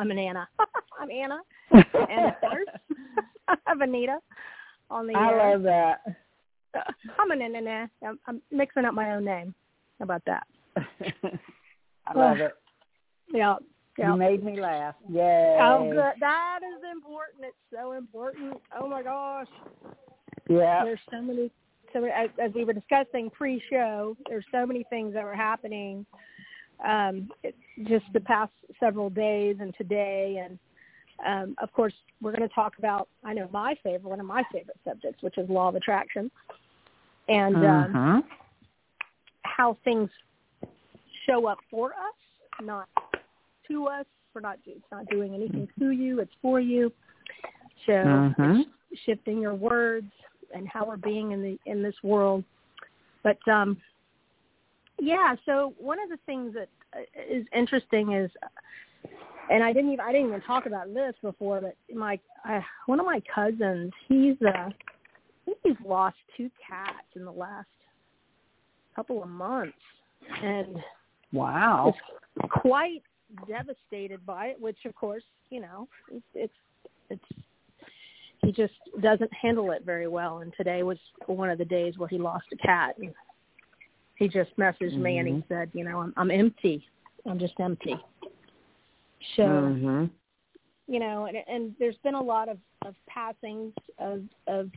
I'm an Anna. I'm Anna. and of course, I have Anita on the I air. love that. I'm an Anna. I'm, I'm mixing up my own name. How about that? I love it. Yeah. Yeah. You made me laugh. Yay. Oh, good. That is important. It's so important. Oh my gosh. Yeah. There's so many. So as, as we were discussing pre-show, there's so many things that were happening um, just the past several days and today, and um, of course we're going to talk about. I know my favorite, one of my favorite subjects, which is law of attraction, and um, Mhm. how things show up for us, not to us. We're not it's not doing anything to you; it's for you. So Mhm. shifting your words and how we're being in the in this world. But um, yeah, so one of the things that is interesting is, and I didn't even I didn't even talk about this before, but my uh, one of my cousins, he's uh, think he's lost two cats in the last couple of months, and Wow. is quite devastated by it, which of course, you know, it's it's, it's he just doesn't handle it very well. And today was one of the days where he lost a cat. And he just messaged me and he said, you know, I'm I'm empty. I'm just empty. So Mhm. you know, and, and there's been a lot of, of passings of, of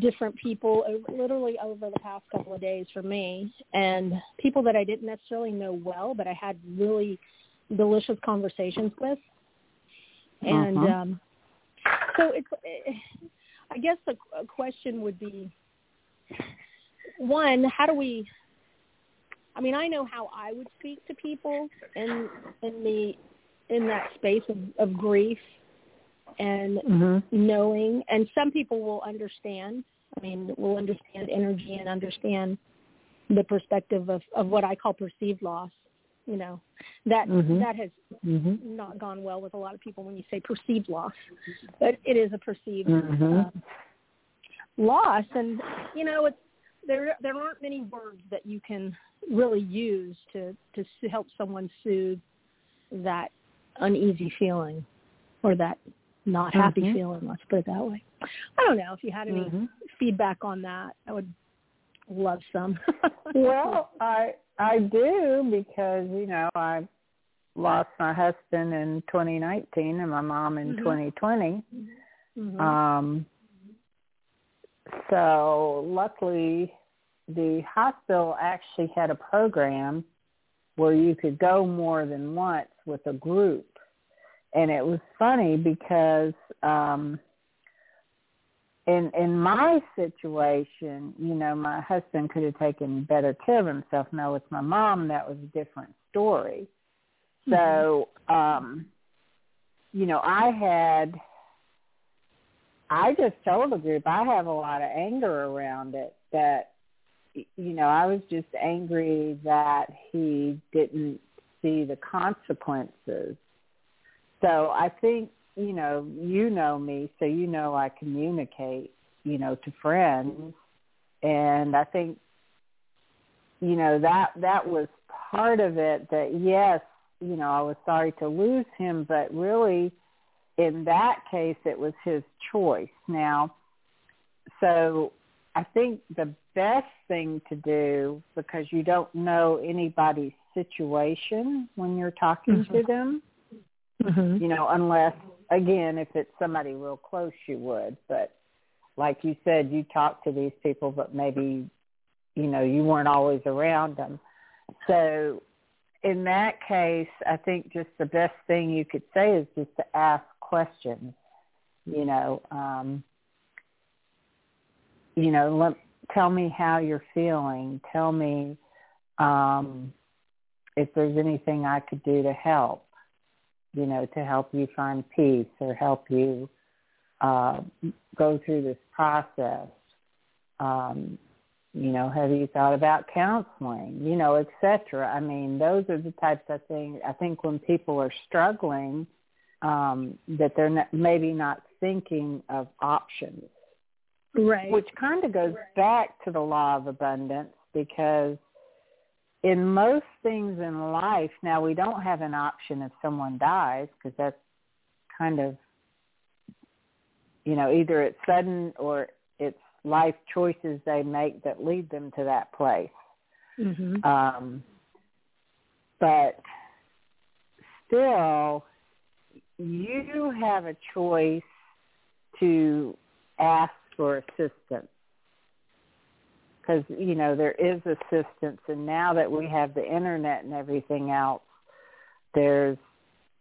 different people over, literally over the past couple of days for me and people that I didn't necessarily know well, but I had really delicious conversations with. And Mhm. um, so it's, I guess a question would be, one, how do we, I mean, I know how I would speak to people in, in the in that space of, of grief and Mhm. knowing and some people will understand i mean will understand energy and understand the perspective of, of what i call perceived loss you know that Mhm. that has Mhm. not gone well with a lot of people when you say perceived loss but it is a perceived Mhm. uh, loss and you know it's there there aren't many words that you can really use to to help someone soothe that uneasy feeling or that not happy Mhm. feeling let's put it that way i don't know if you had any Mhm. feedback on that i would love some Well, I I do because you know I lost my husband in 2019 and my mom in Mhm. 2020. Mhm. Um, so luckily, the hospital actually had a program where you could go more than once with a group, and it was funny because um, in in my situation, you know, my husband could have taken better care of himself. Now with my mom, that was a different story. So, um, you know, I had I just told the group I have a lot of anger around it that you know, I was just angry that he didn't see the consequences. So I think, you know, you know me, so you know I communicate, you know, to friends and I think you know, that that was part of it that yes, you know, I was sorry to lose him, but really in that case it was his choice. Now, so I think the best thing to do because you don't know anybody's situation when you're talking to Mhm. them, Mhm. you know, unless again if it's somebody real close you would, but like you said you talk to these people but maybe you know you weren't always around them. So in that case, I think just the best thing you could say is just to ask questions. You know, um, you know, let, tell me how you're feeling. Tell me um, if there's anything I could do to help. You know, to help you find peace or help you uh, go through this process. Um, you know, have you thought about counseling? You know, et cetera. I mean, those are the types of things. I think when people are struggling, um, that they're not, maybe not thinking of options right which kind of goes back to the law of abundance because in most things in life, now we don't have an option if someone dies because that's kind of, you know, either it's sudden or it's life choices they make that lead them to that place. Mm-hmm. Um, but still, you have a choice to ask for assistance. Because you know there is assistance and now that we have the internet and everything else there's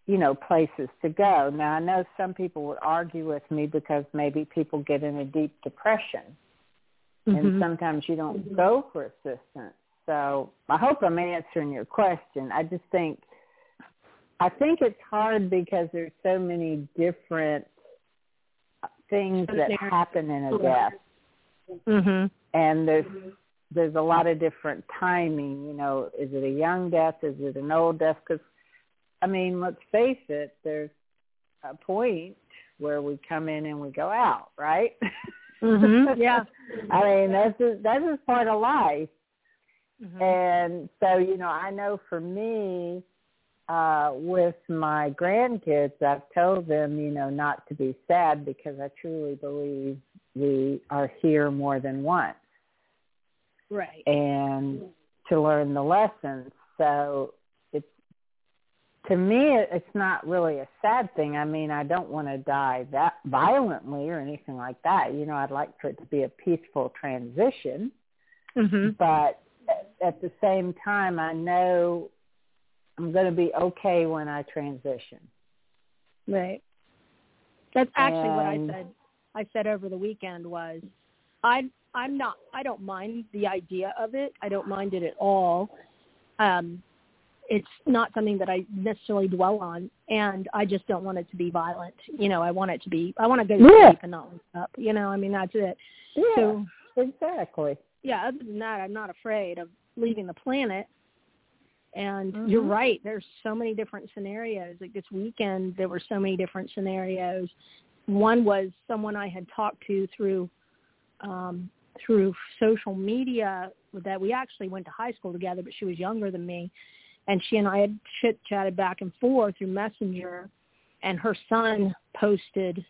you know places to go. Now i know some people would argue with me because maybe people get in a deep depression mm-hmm. and sometimes you don't go for assistance. So i hope i'm answering your question. I just think i think it's hard because there's so many different things that happen in a death mhm and there's there's a lot of different timing. You know, is it a young death? Is it an old death? Because I mean, let's face it, there's a point where we come in and we go out, right? Mhm. Yeah. I mean, that's just, that's just part of life. Mm-hmm. And so, you know, I know for me, uh, with my grandkids, I've told them, you know, not to be sad because I truly believe we are here more than once. Right. And to learn the lessons so it's to me it's not really a sad thing. I mean i don't want to die that violently or anything like that. You know i'd like for it to be a peaceful transition. Mhm but at the same time i know i'm going to be okay when i transition right that's actually and, what i said i said over the weekend was i I'm not. I don't mind the idea of it. I don't mind it at all. Um, it's not something that I necessarily dwell on, and I just don't want it to be violent. You know, I want it to be. I want to go to yeah. sleep and not wake up. You know, I mean that's it. Yeah, so, exactly. Yeah. Other than that, I'm not afraid of leaving the planet. And mm-hmm. you're right. There's so many different scenarios. Like this weekend, there were so many different scenarios. One was someone I had talked to through um, through social media that we actually went to high school together, but she was younger than me. And she and I had chit chatted back and forth through Messenger and her son posted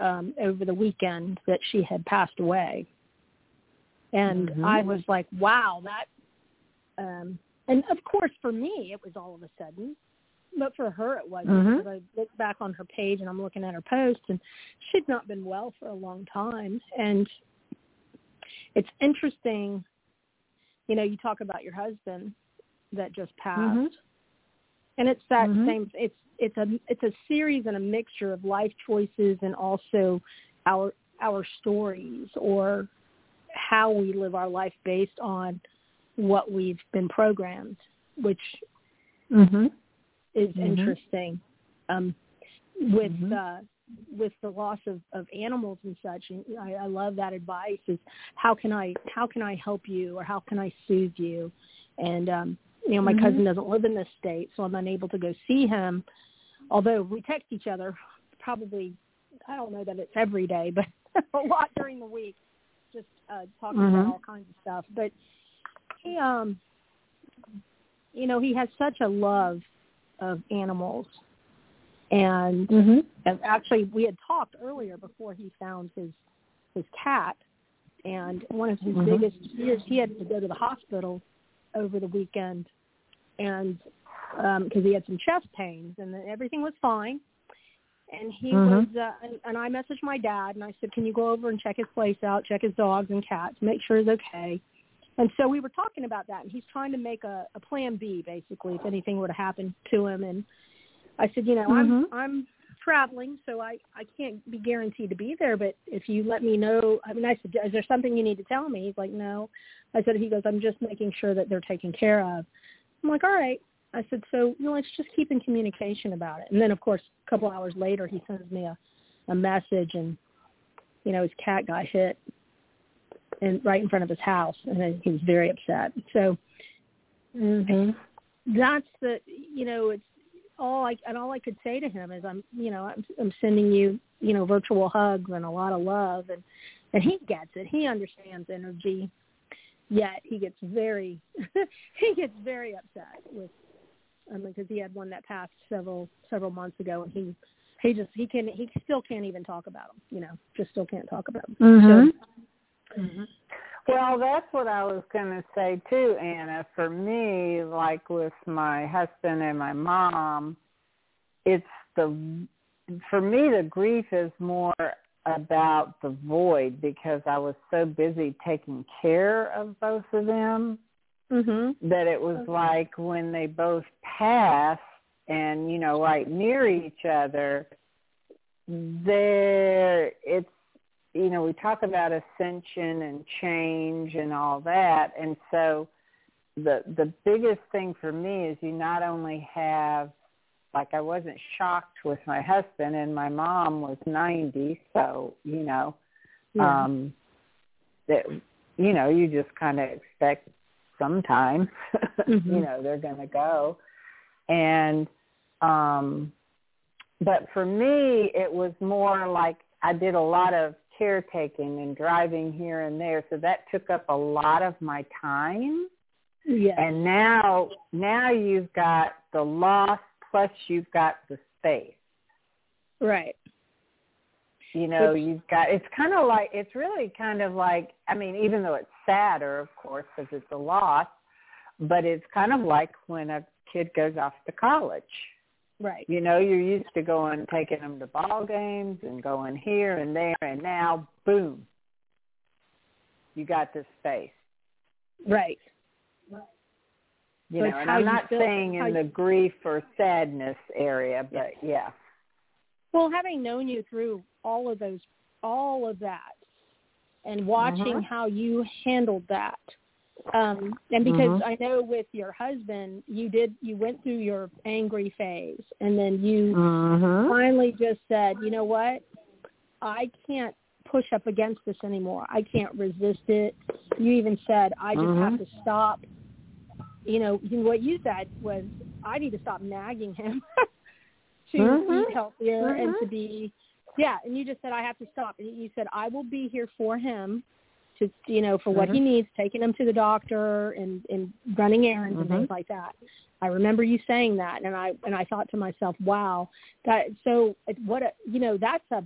um, over the weekend that she had passed away. And mm-hmm. I was like, wow, that, um, and of course for me, it was all of a sudden, but for her it wasn't. Mm-hmm. I look back on her page and I'm looking at her post and she'd not been well for a long time. And it's interesting, you know, you talk about your husband that just passed. Mm-hmm. And it's that mm-hmm. same it's it's a it's a series and a mixture of life choices and also our our stories or how we live our life based on what we've been programmed, which mm-hmm. is Mm-hmm. interesting. Um, with Mhm. uh, with the loss of, of animals and such, and I, I love that advice. Is how can I how can I help you or how can I soothe you? And um, you know, my Mhm. cousin doesn't live in this state, so I'm unable to go see him. Although we text each other, probably I don't know that it's every day, but a lot during the week, just uh, talking Mhm. about all kinds of stuff. But he, um, you know, he has such a love of animals and Mm-hmm. and actually we had talked earlier before he found his his cat and one of his Mhm. biggest fears he had to go to the hospital over the weekend and um because he had some chest pains and everything was fine and he Mhm. was uh, and, and I messaged my dad and I said can you go over and check his place out check his dogs and cats make sure he's okay and so we were talking about that and he's trying to make a, a plan B basically if anything were to happen to him and I said, you know, Mhm. I'm I'm traveling, so I I can't be guaranteed to be there. But if you let me know, I mean, I said, is there something you need to tell me? He's like, no. I said, he goes, I'm just making sure that they're taken care of. I'm like, all right. I said, so you know, let's just keep in communication about it. And then, of course, a couple hours later, he sends me a a message, and you know, his cat got hit, and right in front of his house, and he was very upset. So Mm-hmm. that's the you know it's all I and all I could say to him is I'm you know I'm I'm sending you you know virtual hugs and a lot of love and and he gets it he understands energy yet he gets very he gets very upset with I mean because he had one that passed several several months ago and he he just he can he still can't even talk about them you know just still can't talk about them mm-hmm. so, mm-hmm. well that's what i was going to say too anna for me like with my husband and my mom it's the for me the grief is more about the void because I was so busy taking care of both of them mm-hmm. that it was okay. like when they both passed and you know right near each other there it's you know we talk about ascension and change and all that and so the the biggest thing for me is you not only have like I wasn't shocked with my husband and my mom was 90 so you know yeah. um that you know you just kind of expect sometime mm-hmm. you know they're going to go and um but for me it was more like I did a lot of caretaking and driving here and there so that took up a lot of my time yeah and now now you've got the loss plus you've got the space. Right. You know, Which, you've got, it's kind of like, it's really kind of like, I mean, even though it's sadder, of course, because it's a loss, but it's kind of like when a kid goes off to college. Right. You know, you're used to going, taking them to ball games and going here and there, and now, boom, you got this space. Right. You know, and I'm not saying in the grief or sadness area, but yeah. Well, having known you through all of those, all of that, and watching mm-hmm. how you handled that, um, and because mm-hmm. I know with your husband, you did, you went through your angry phase, and then you mm-hmm. finally just said, you know what, I can't push up against this anymore. I can't resist it. You even said, I just have Mm-hmm. to stop you know, what you said was I need to stop nagging him to mm-hmm. eat healthier mm-hmm. and to be yeah, and you just said I have to stop. And you said I will be here for him to you know, for what mm-hmm. he needs, taking him to the doctor and and running errands and Mm-hmm. things like that. I remember you saying that and I and I thought to myself, wow, that so what a you know, that's a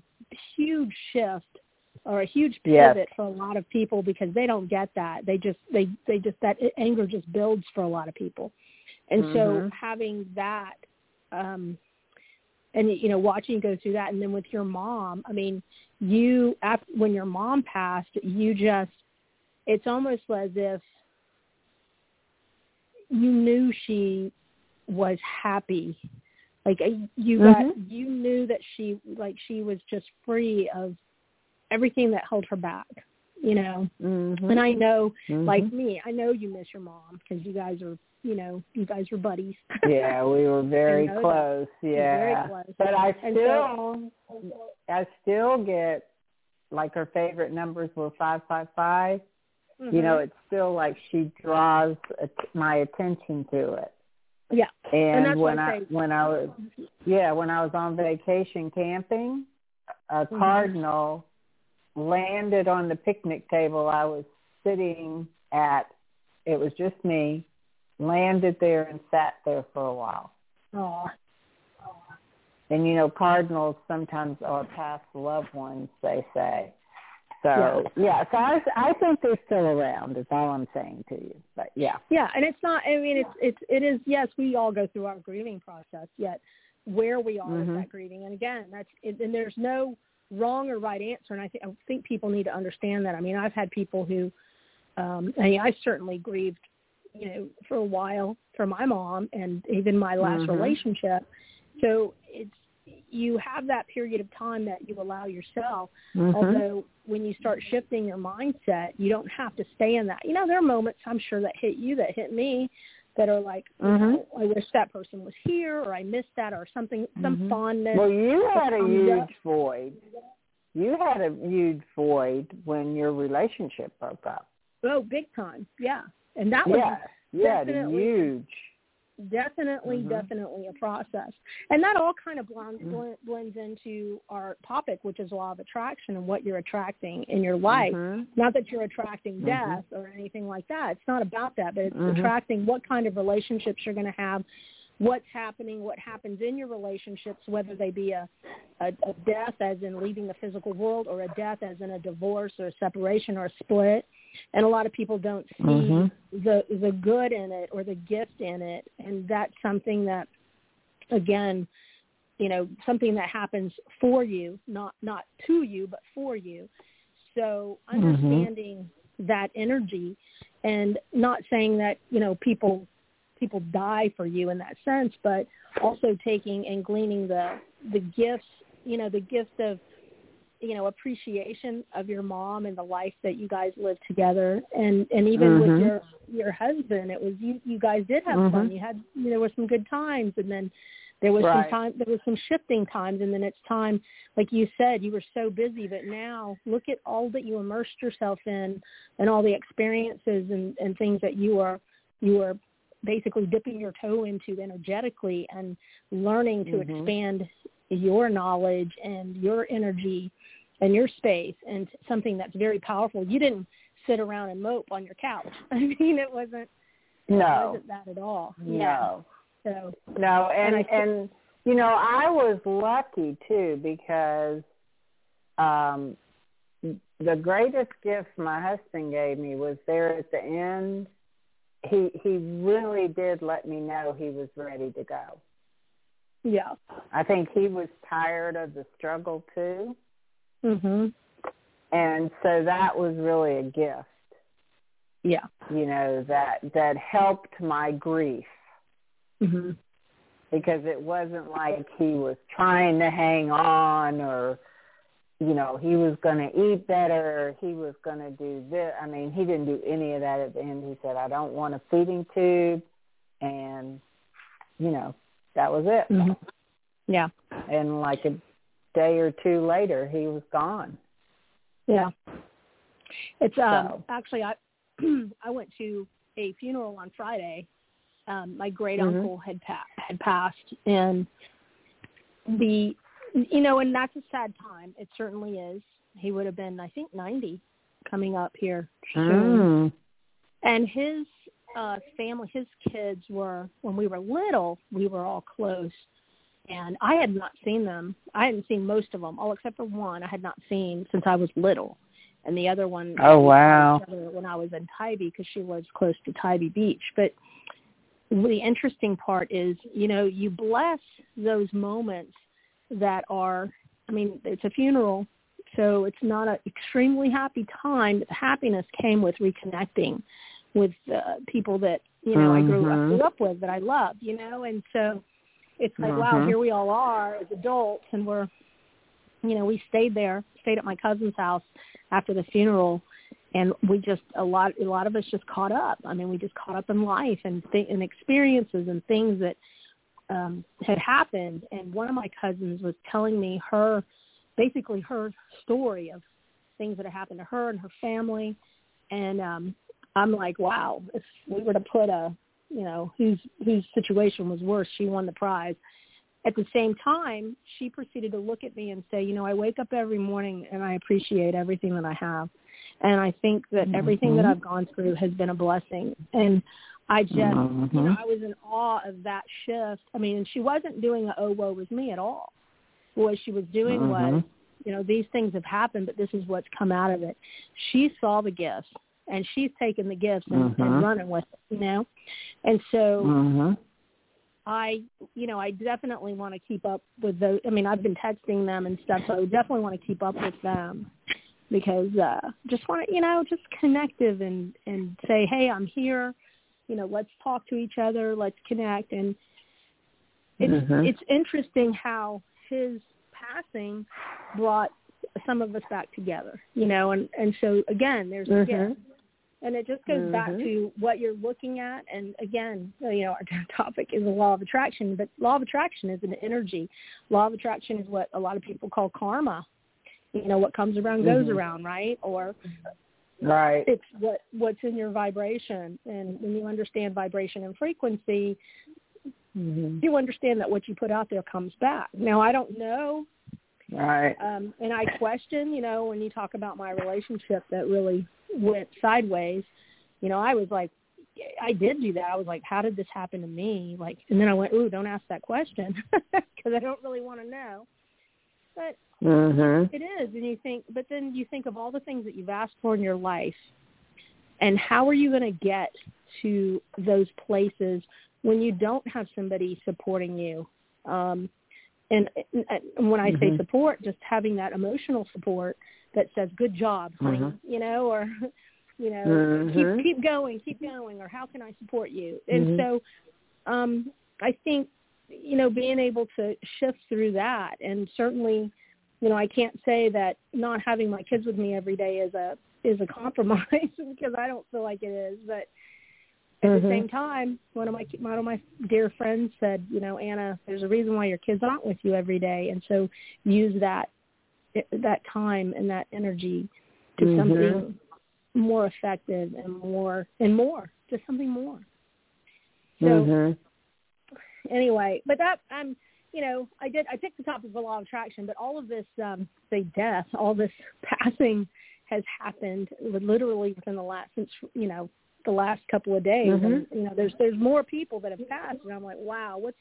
huge shift or a huge yes. pivot for a lot of people because they don't get that. They just they they just that anger just builds for a lot of people. And mm-hmm. so having that um and you know watching you go through that. And then with your mom, I mean, you after, when your mom passed, you just it's almost as if you knew she was happy. Like you got mm-hmm. you knew that she like she was just free of everything that held her back you know mm-hmm. and i know mm-hmm. like me i know you miss your mom because you guys are you know you guys were buddies yeah we were very close yeah very close. but i still i still get like her favorite numbers were five five five mm-hmm. you know it's still like she draws my attention to it yeah and, and when I i when i was yeah when i was on vacation camping a Mm-hmm. cardinal landed on the picnic table I was sitting at. It was just me. Landed there and sat there for a while. oh And you know, cardinals sometimes are past loved ones. They say. So Yeah. yeah, so I I think they're still around. Is all I'm saying to you. But yeah. yeah and it's not i mean it's it's it is yes we all go through our grieving process yet where we are with mm-hmm. that grieving and again that's it, and there's no wrong or right answer and i think i think people need to understand that i mean i've had people who um i mean i certainly grieved you know for a while for my mom and even my last Mhm. relationship so it's you have that period of time that you allow yourself Mhm. although when you start shifting your mindset you don't have to stay in that you know there are moments i'm sure that hit you that hit me that are like you Mhm. know, i wish that person was here or i missed that or something some Mhm. fondness Well, you had a huge up. void. You had a huge void when your relationship broke up. oh big time yeah and that was yeah, you had a definitely- huge. Definitely Mhm. definitely a process and that all kind of blends, Mhm. blends into our topic which is law of attraction and what you're attracting in your life Mhm. not that you're attracting Mhm. death or anything like that it's not about that but it's Mhm. attracting what kind of relationships you're going to have what's happening what happens in your relationships whether they be a, a a death as in leaving the physical world or a death as in a divorce or a separation or a split and a lot of people don't see Mhm. the the good in it or the gift in it and that's something that again you know something that happens for you not not to you but for you so Mhm. understanding that energy and not saying that you know people people die for you in that sense but also taking and gleaning the the gifts you know the gift of you know appreciation of your mom and the life that you guys lived together and and even with Mhm. your your husband it was you you guys did have Mhm. fun you had you know, there were some good times and then there was Right. some time there was some shifting times and then it's time like you said you were so busy but now look at all that you immersed yourself in and all the experiences and and things that you are you are basically dipping your toe into energetically and learning to Mhm. expand your knowledge and your energy and your space and something that's very powerful. You didn't sit around and mope on your couch. I mean, it wasn't it No. wasn't that at all. No. Yeah. So No, and And I and, you know, I was lucky too because um the greatest gift my husband gave me was there at the end. He he really did let me know he was ready to go. yeah. I think he was tired of the struggle too. Mhm. And so that was really a gift, Yeah. you know, that that helped my grief. Mhm. because it wasn't like he was trying to hang on or you know he was going to eat better he was going to do this i mean he didn't do any of that at the end he said i don't want a feeding tube and you know that was it Mhm. Yeah. and like a day or two later he was gone Yeah. It's um So. actually I I went to a funeral on Friday. Um my great Mhm. uncle had pa- had passed and the you know and that's a sad time. It certainly is. He would have been I think 90 coming up here soon. mm. And his uh family his kids were when we were little, we were all close. And I had not seen them. I hadn't seen most of them, all except for one I had not seen since I was little. And the other one Oh, wow. when I was in Tybee because she was close to Tybee Beach. But the interesting part is, you know, you bless those moments that are I mean, it's a funeral, so it's not an extremely happy time, but the happiness came with reconnecting with uh, people that you know I grew I Mhm. grew up with that I love, you know, and so it's like wow, Mhm. here we all are as adults, and we're you know we stayed there, stayed at my cousin's house after the funeral, and we just a lot a lot of us just caught up. I mean, we just caught up in life and th- and experiences and things that um had happened. And one of my cousins was telling me her basically her story of things that had happened to her and her family, and um I'm like, wow, if we were to put a you know whose whose situation was worse, she won the prize. At the same time, she proceeded to look at me and say, you know, I wake up every morning and I appreciate everything that I have. And I think that everything that. I've gone through has been a blessing. And I just, you know, Mhm. I was in awe of that shift. I mean, and she wasn't doing a oh woe was me at all. What she was doing was, Mhm. you know, these things have happened, but this is what's come out of it. She saw the gifts and she's taken the gifts and, Mhm. and running with it, you know. And so Mhm. I, you know, I definitely want to keep up with those. I mean, I've been texting them and stuff, so I definitely want to keep up with them because uh just want to, you know, just connective and and say, hey, I'm here. You know, let's talk to each other. Let's connect. And it's Mhm. it's interesting how his passing brought some of us back together. You know, and and so again, there's a Mhm. gift. And it just goes back Mhm. to what you're looking at. And again, you know, our topic is the law of attraction, but law of attraction is an energy. Law of attraction is what a lot of people call karma. You know, what comes around goes Mhm. around, right? Or Right. it's what what's in your vibration. And when you understand vibration and frequency, Mm-hmm. you understand that what you put out there comes back. Now I don't know Right. um and I question, you know, when you talk about my relationship that really went sideways, you know, I was like I did do that. I was like, how did this happen to me? Like and then I went, "Ooh, don't ask that question because I don't really want to know." But Mhm. it is, and you think, but then you think of all the things that you've asked for in your life, and how are you going to get to those places when you don't have somebody supporting you? Um, and, and when I say Mhm. support, just having that emotional support that says "Good job, honey," Mhm. you know, or you know, Mhm. keep keep going, keep going, or how can I support you? And Mhm. so, um, I think you know being able to shift through that, and certainly you know, I can't say that not having my kids with me every day is a is a compromise because I don't feel like it is. But at Mhm. the same time, one of my one of my dear friends said, you know, Anna, there's a reason why your kids aren't with you every day, and so use that that time and that energy to Mhm. something more effective and more and more, just something more. So Mhm. Anyway, but that I'm, you know, I did I picked the topic of the law of attraction, but all of this, um, say death, all this passing has happened literally within the last since you know the last couple of days, Mhm. and you know there's there's more people that have passed, and I'm like, wow, what's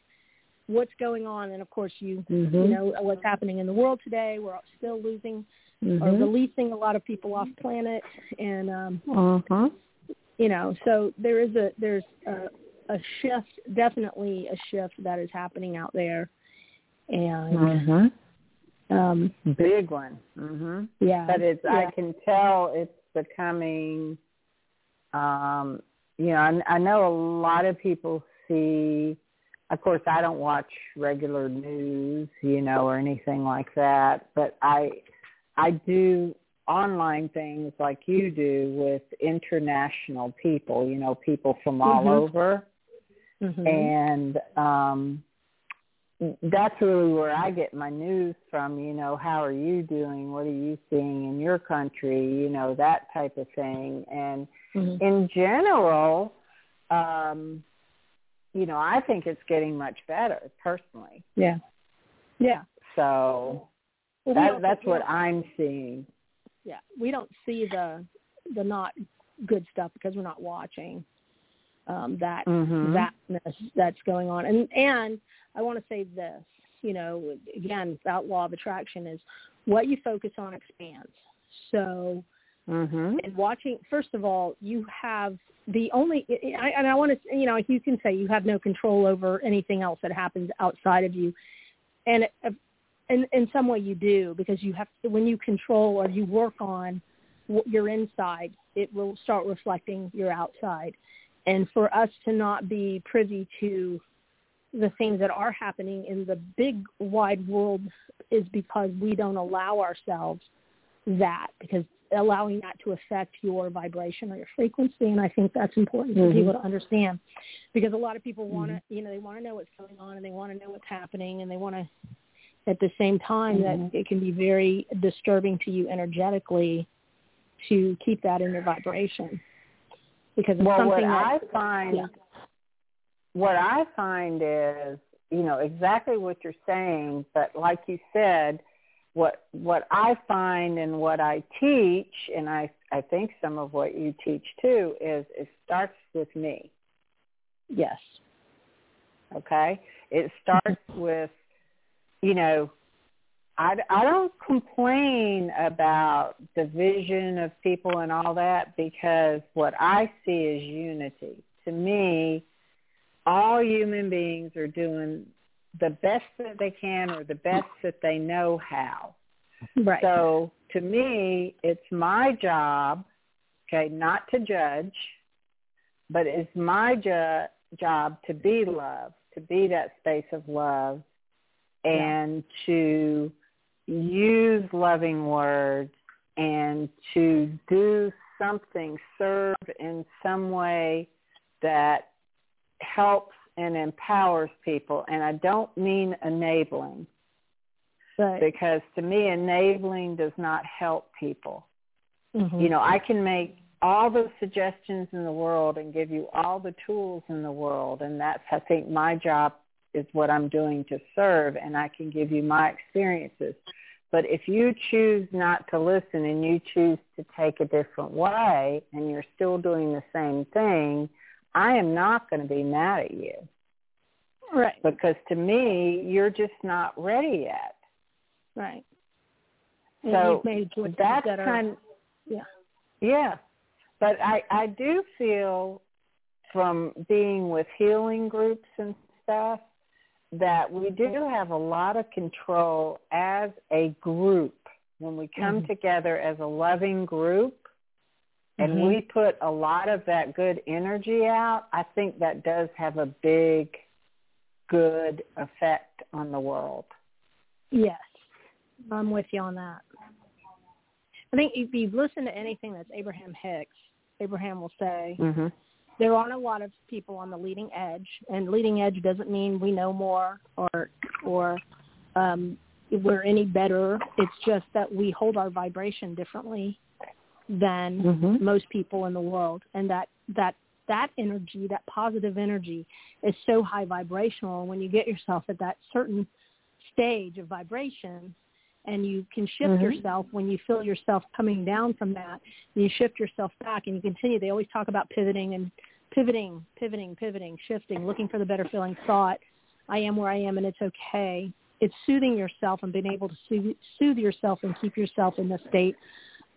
what's going on? And of course, you Mhm. you know what's happening in the world today. We're still losing or Mhm. releasing a lot of people off planet, and um, Uh-huh. you know so there is a there's a, a shift definitely a shift that is happening out there and Mhm. um Big one. Mhm. yeah But it's yeah. I can tell it's becoming um you know, I, I know a lot of people see of course I don't watch regular news, you know, or anything like that, but I I do online things like you do with international people, you know, people from all Mhm. over. Mhm. and um that's really where I get my news from, you know, how are you doing? What are you seeing in your country? You know, that type of thing. And Mhm. in general, um, you know, I think it's getting much better personally. yeah yeah So Well, that that's what I'm seeing. yeah we don't see the the not good stuff because we're not watching um that Mhm. thatness that's going on. And and I want to say this, you know, again, that law of attraction is what you focus on expands. So Mhm. and watching first of all, you have the only I, and I want to you know you can say you have no control over anything else that happens outside of you, and uh, in in some way you do because you have when you control or you work on what your inside, it will start reflecting your outside. And for us to not be privy to the things that are happening in the big wide world is because we don't allow ourselves that because allowing that to affect your vibration or your frequency and I think that's important for Mhm. people to understand because a lot of people want to you know they want to know what's going on and they want to know what's happening and they want to at the same time Mhm. that it can be very disturbing to you energetically to keep that in your vibration because it's Well, what something that I find, yeah. what I find is, you know, exactly what you're saying, but like you said, what what I find and what I teach, and I I think some of what you teach too, is it starts with me. yes Okay, it starts with, you know, I, I don't complain about division of people and all that because what I see is unity. To me, all human beings are doing the best that they can or the best that they know how. right So to me, it's my job, okay, not to judge, but it's my jo- job to be love, to be that space of love, and to use loving words and to do something, serve in some way that helps and empowers people. And I don't mean enabling right because to me enabling does not help people. Mhm. You know, I can make all the suggestions in the world and give you all the tools in the world and that's I think my job is what I'm doing to serve and I can give you my experiences. But if you choose not to listen and you choose to take a different way and you're still doing the same thing, I am not going to be mad at you. Right. Because to me, you're just not ready yet. Right. And so that's that kind of, yeah. Yeah. But I, I do feel from being with healing groups and stuff that we do have a lot of control as a group when we come mm-hmm. together as a loving group and mm-hmm. we put a lot of that good energy out, I think that does have a big good effect on the world. Yes, I'm with you on that. I think if you listen to anything that's Abraham Hicks, Abraham will say, mm-hmm there aren't a lot of people on the leading edge, and leading edge doesn't mean we know more or or um, we're any better. It's just that we hold our vibration differently than mm-hmm. most people in the world, and that that that energy, that positive energy, is so high vibrational. When you get yourself at that certain stage of vibration, and you can shift mm-hmm. yourself when you feel yourself coming down from that. You shift yourself back and you continue. They always talk about pivoting and pivoting, pivoting, pivoting, shifting, looking for the better feeling thought. I am where I am and it's okay. It's soothing yourself and being able to soothe, soothe yourself and keep yourself in the state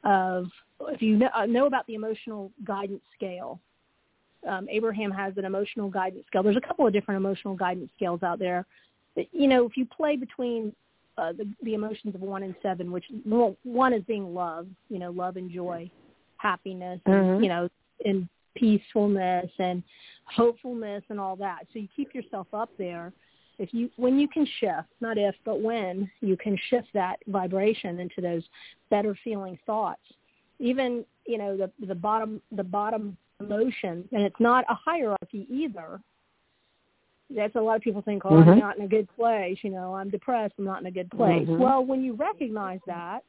of, if you know, uh, know about the emotional guidance scale, um, Abraham has an emotional guidance scale. There's a couple of different emotional guidance scales out there. You know, if you play between uh, the, the emotions of one and seven, which well, one is being love, you know, love and joy, happiness, and, mm-hmm. you know, and peacefulness and hopefulness and all that. So you keep yourself up there. If you when you can shift, not if, but when you can shift that vibration into those better feeling thoughts. Even, you know, the the bottom the bottom emotion and it's not a hierarchy either that's a lot of people think, oh, mm-hmm. I'm not in a good place. You know, I'm depressed. I'm not in a good place. Mm-hmm. Well, when you recognize that,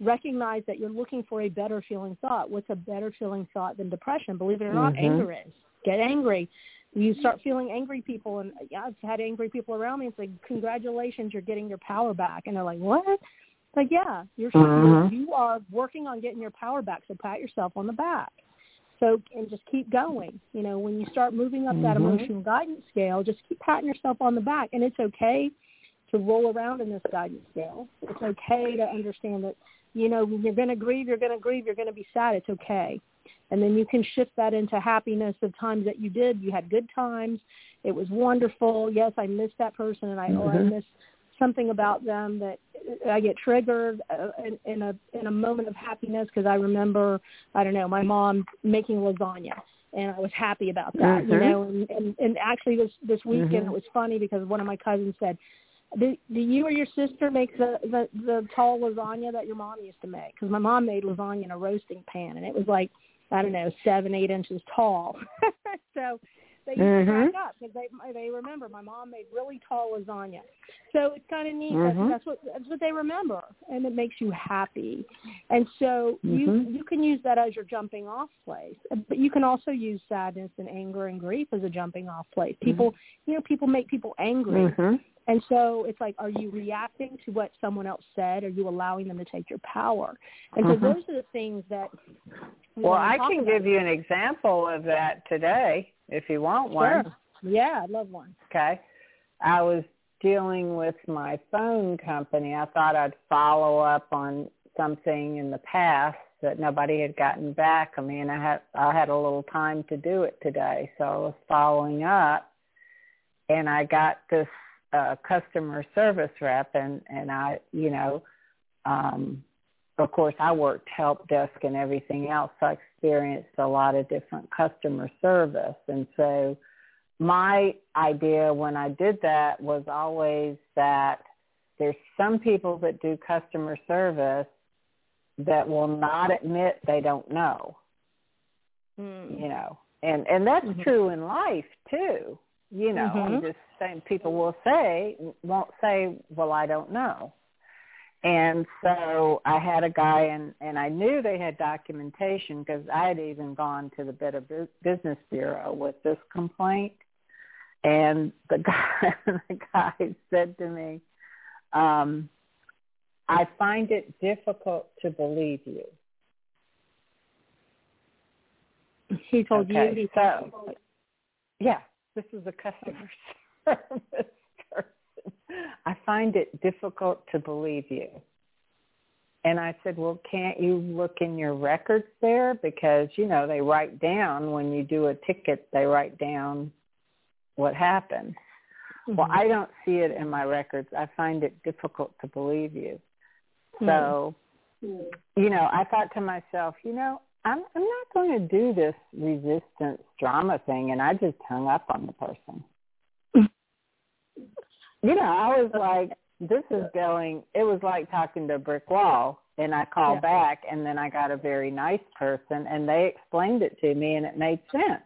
recognize that you're looking for a better feeling thought. What's a better feeling thought than depression? Believe it or not, mm-hmm. anger is. Get angry. You start feeling angry people, and yeah, I've had angry people around me. It's like, congratulations, you're getting your power back, and they're like, what? Like, yeah, you're mm-hmm. you are working on getting your power back. So pat yourself on the back. So and just keep going. You know, when you start moving up that mm-hmm. emotional guidance scale, just keep patting yourself on the back. And it's okay to roll around in this guidance scale. It's okay to understand that, you know, when you're going to grieve, you're going to grieve, you're going to be sad. It's okay. And then you can shift that into happiness of times that you did. You had good times. It was wonderful. Yes, I missed that person, and I mm-hmm. or I miss something about them that I get triggered uh, in, in a in a moment of happiness because I remember I don't know my mom making lasagna and I was happy about that mm-hmm. you know and, and and actually this this weekend mm-hmm. it was funny because one of my cousins said do, do you or your sister make the, the the tall lasagna that your mom used to make because my mom made lasagna in a roasting pan and it was like I don't know seven eight inches tall so they used mm-hmm. to crack up because they they remember my mom made really tall lasagna. So it's kind of neat. Mm-hmm. That's, that's what that's what they remember, and it makes you happy. And so mm-hmm. you you can use that as your jumping off place, but you can also use sadness and anger and grief as a jumping off place. Mm-hmm. People, you know, people make people angry. Mm-hmm. And so it's like, are you reacting to what someone else said? Are you allowing them to take your power? And so mm-hmm. those are the things that. Well, I can about. give you an example of that today if you want one. Sure. Yeah, I'd love one. Okay. I was dealing with my phone company. I thought I'd follow up on something in the past that nobody had gotten back. I mean, I had I had a little time to do it today, so I was following up, and I got this uh, customer service rep, and and I, you know, um, of course, I worked help desk and everything else. So I experienced a lot of different customer service. And so my idea when I did that was always that there's some people that do customer service that will not admit they don't know. Mm. You know, and and that's mm-hmm. true in life too. You know, mm-hmm. I'm just saying people will say won't say, "Well, I don't know." And so I had a guy, and and I knew they had documentation because I had even gone to the Better Business Bureau with this complaint. and the guy the guy said to me, um, I find it difficult to believe you. He told okay, you. He so, yeah, this is a customer service. I find it difficult to believe you. And I said, well, can't you look in your records there? Because, you know, they write down when you do a ticket, they write down what happened. Mm-hmm. Well, I don't see it in my records. I find it difficult to believe you. Mm-hmm. So, you know, I thought to myself, you know, I'm I'm not going to do this resistance drama thing, and I just hung up on the person. you know, I was like, this is going. It was like talking to a brick wall, and I called yeah. back, and then I got a very nice person, and they explained it to me, and it made sense.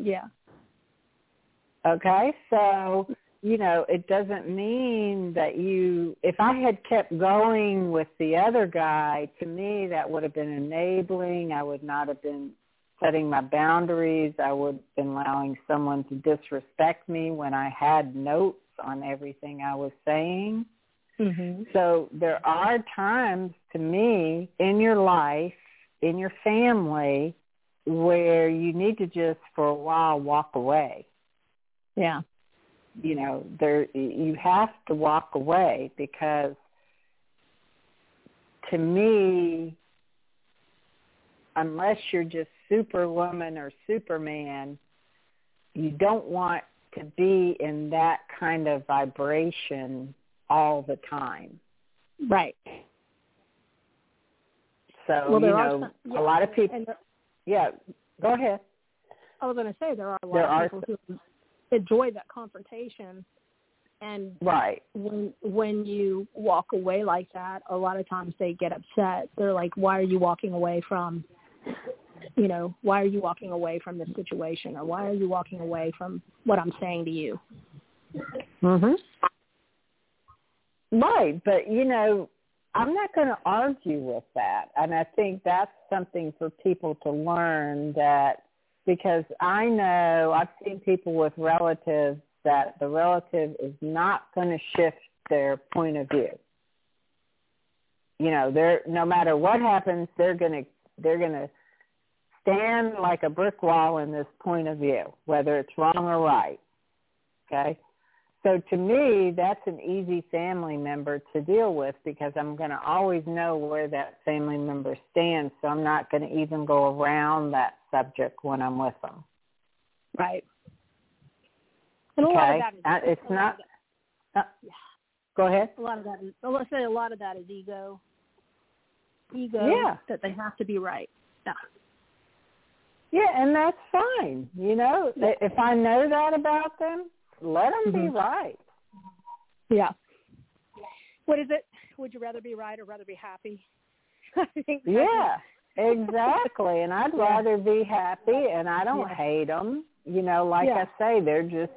Yeah. Okay, so you know, it doesn't mean that you, if I had kept going with the other guy, to me that would have been enabling. I would not have been setting my boundaries. I would have been allowing someone to disrespect me when I had notes on everything I was saying. Mm-hmm. So there are times to me in your life, in your family, where you need to just for a while walk away. Yeah you know there you have to walk away because to me unless you're just superwoman or superman you don't want to be in that kind of vibration all the time. Right. So well, you know some, yeah, a lot of people there, yeah go ahead. I was going to say there are a lot there of people who enjoy that confrontation. And right. when when you walk away like that a lot of times they get upset. They're like why are you walking away from you know why are you walking away from this situation or why are you walking away from what i'm saying to you? Mhm right but you know i'm not going to argue with that. And i think that's something for people to learn that because I know I've seen people with relatives that the relative is not going to shift their point of view. You know, they're no matter what happens, they're going to they're going to stand like a brick wall in this point of view, whether it's wrong or right. Okay? So to me, that's an easy family member to deal with because I'm going to always know where that family member stands. So I'm not going to even go around that subject when I'm with them. Right. And okay. a lot of that is, uh, it's not. Uh, yeah. Go ahead. A lot of that is. Let's say a lot of that is ego. Ego. Yeah. That they have to be right. Yeah. Yeah, and that's fine. You know, if I know that about them, let them mm-hmm. be right. Yeah. What is it? Would you rather be right or rather be happy? I think. Yeah, exactly. And I'd yeah. rather be happy, and I don't yeah. hate them. You know, like yeah. I say, they're just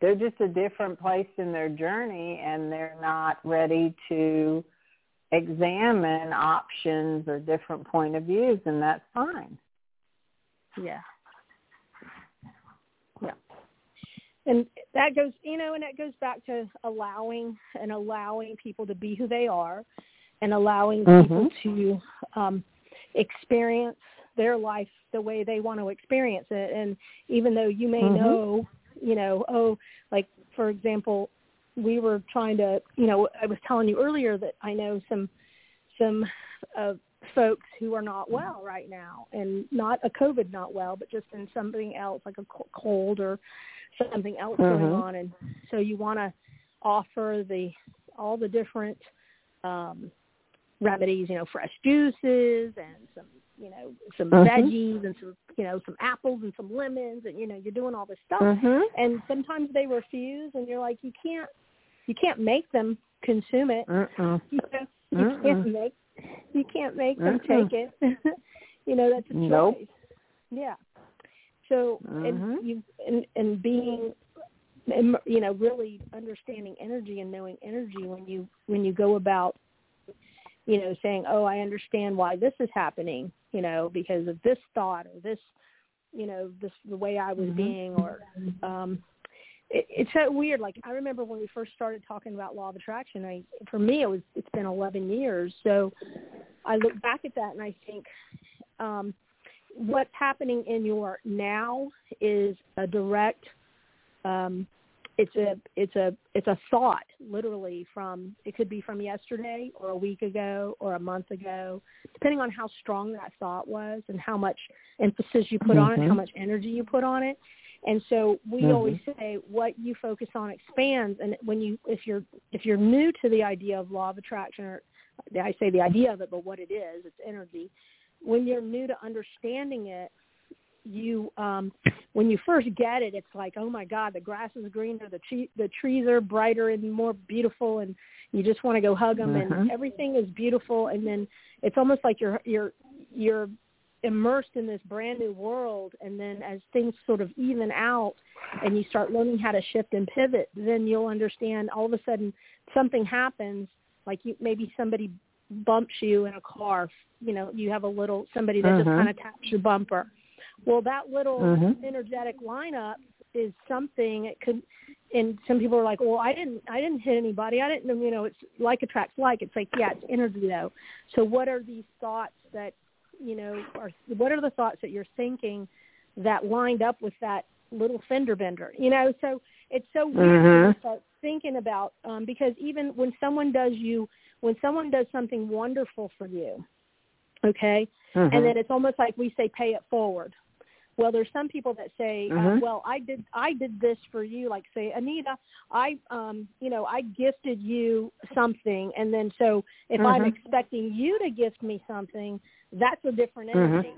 they're just a different place in their journey, and they're not ready to examine options or different point of views, and that's fine. Yeah Yeah. and that goes you know and that goes back to allowing and allowing people to be who they are and allowing mm-hmm. people to um experience their life the way they want to experience it and even though you may mm-hmm. know you know oh like for example we were trying to you know i was telling you earlier that i know some some uh folks who are not well right now and not a covid not well but just in something else like a cold or something else mm-hmm. going on and so you want to offer the all the different um remedies you know fresh juices and some you know some mm-hmm. veggies and some you know some apples and some lemons and you know you're doing all this stuff mm-hmm. and sometimes they refuse and you're like you can't you can't make them consume it Mm-mm. you, know, you can't make you can't make them Mm-mm. take it you know that's a choice nope. yeah so mm-hmm. and you and and being you know really understanding energy and knowing energy when you when you go about you know saying oh i understand why this is happening you know because of this thought or this you know this the way i was mm-hmm. being or um it, it's so weird. Like I remember when we first started talking about law of attraction. I for me it was it's been 11 years. So I look back at that and I think um, what's happening in your now is a direct. Um, it's a it's a it's a thought literally from it could be from yesterday or a week ago or a month ago depending on how strong that thought was and how much emphasis you put mm-hmm. on it how mm-hmm. much energy you put on it and so we mm-hmm. always say what you focus on expands. And when you, if you're, if you're new to the idea of law of attraction, or I say the idea of it, but what it is, it's energy. When you're new to understanding it, you, um, when you first get it, it's like, oh my God, the grass is greener, the tree, the trees are brighter and more beautiful, and you just want to go hug them, mm-hmm. and everything is beautiful. And then it's almost like you're, you're, you're immersed in this brand new world and then as things sort of even out and you start learning how to shift and pivot then you'll understand all of a sudden something happens like you maybe somebody bumps you in a car you know you have a little somebody that just uh-huh. kind of taps your bumper well that little uh-huh. energetic lineup is something it could and some people are like well i didn't i didn't hit anybody i didn't you know it's like attracts like it's like yeah it's energy though so what are these thoughts that you know, or what are the thoughts that you're thinking that lined up with that little fender bender? You know, so it's so weird mm-hmm. to start thinking about um, because even when someone does you, when someone does something wonderful for you, okay, mm-hmm. and then it's almost like we say pay it forward. Well, there's some people that say, uh, mm-hmm. uh, "Well, I did I did this for you." Like say, Anita, I um, you know, I gifted you something, and then so if mm-hmm. I'm expecting you to gift me something, that's a different mm-hmm. energy.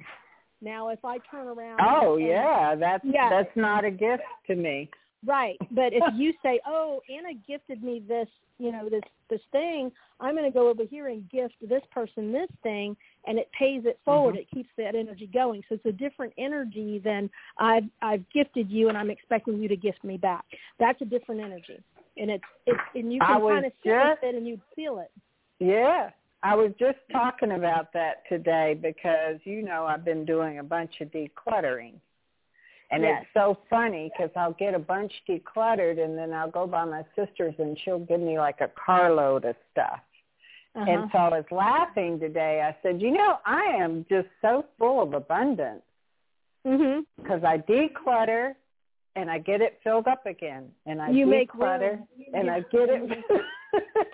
Now, if I turn around, oh and, yeah, that's yeah. that's not a gift to me. Right, but if you say, "Oh, Anna gifted me this, you know, this this thing," I'm going to go over here and gift this person this thing, and it pays it forward. Mm-hmm. It keeps that energy going. So it's a different energy than I've I've gifted you, and I'm expecting you to gift me back. That's a different energy, and it's it's and you can kind of feel it and you feel it. Yeah, I was just talking about that today because you know I've been doing a bunch of decluttering. And yes. it's so funny because I'll get a bunch decluttered and then I'll go by my sister's and she'll give me like a carload of stuff. Uh-huh. And so I was laughing today. I said, you know, I am just so full of abundance mm-hmm. because I declutter and I get it filled up again, and I you declutter and yeah. I get it.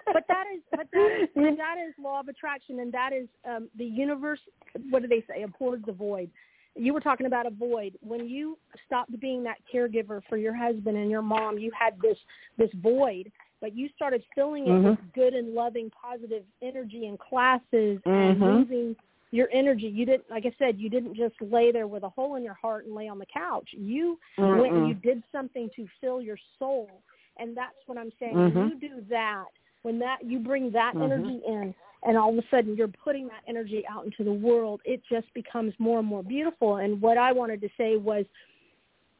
but that is, but that is, that is law of attraction, and that is um, the universe. What do they say? Abhors the void. You were talking about a void. When you stopped being that caregiver for your husband and your mom, you had this this void, but you started filling it mm-hmm. with good and loving, positive energy and classes mm-hmm. and moving your energy. You didn't, like I said, you didn't just lay there with a hole in your heart and lay on the couch. You Mm-mm. went and you did something to fill your soul, and that's what I'm saying. Mm-hmm. You do that, when that you bring that mm-hmm. energy in, and all of a sudden you're putting that energy out into the world, it just becomes more and more beautiful. And what I wanted to say was,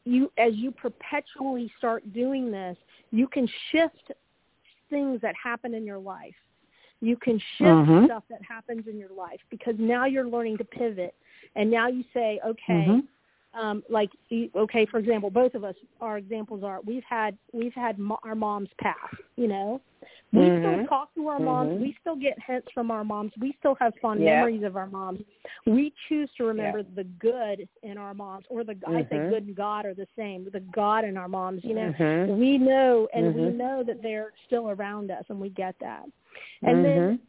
you as you perpetually start doing this, you can shift things that happen in your life you can shift mm-hmm. stuff that happens in your life because now you're learning to pivot, and now you say, okay, mm-hmm. um, like okay, for example, both of us, our examples are we've had we've had mo- our moms pass, you know, we mm-hmm. still talk to our moms, mm-hmm. we still get hints from our moms, we still have fond yeah. memories of our moms. We choose to remember yeah. the good in our moms, or the I say mm-hmm. good and God are the same. The God in our moms, you know, mm-hmm. we know and we know that they're still around us, and we get that. And mm-hmm. then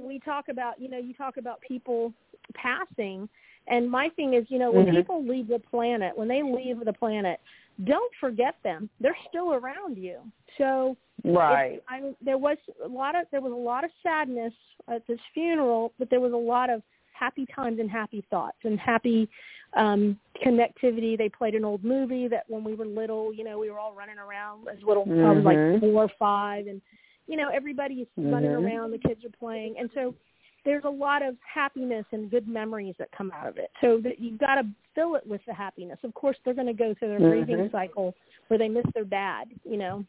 we talk about, you know, you talk about people passing. And my thing is, you know, when mm-hmm. people leave the planet, when they leave the planet, don't forget them. They're still around you. So right. I there was a lot of there was a lot of sadness at this funeral, but there was a lot of happy times and happy thoughts and happy um connectivity. They played an old movie that when we were little, you know, we were all running around as little mm-hmm. I was like mm-hmm. four or five and you know, everybody's mm-hmm. running around, the kids are playing, and so there's a lot of happiness and good memories that come out of it. So that you've got to fill it with the happiness. Of course, they're going to go through their mm-hmm. grieving cycle where they miss their dad. You know,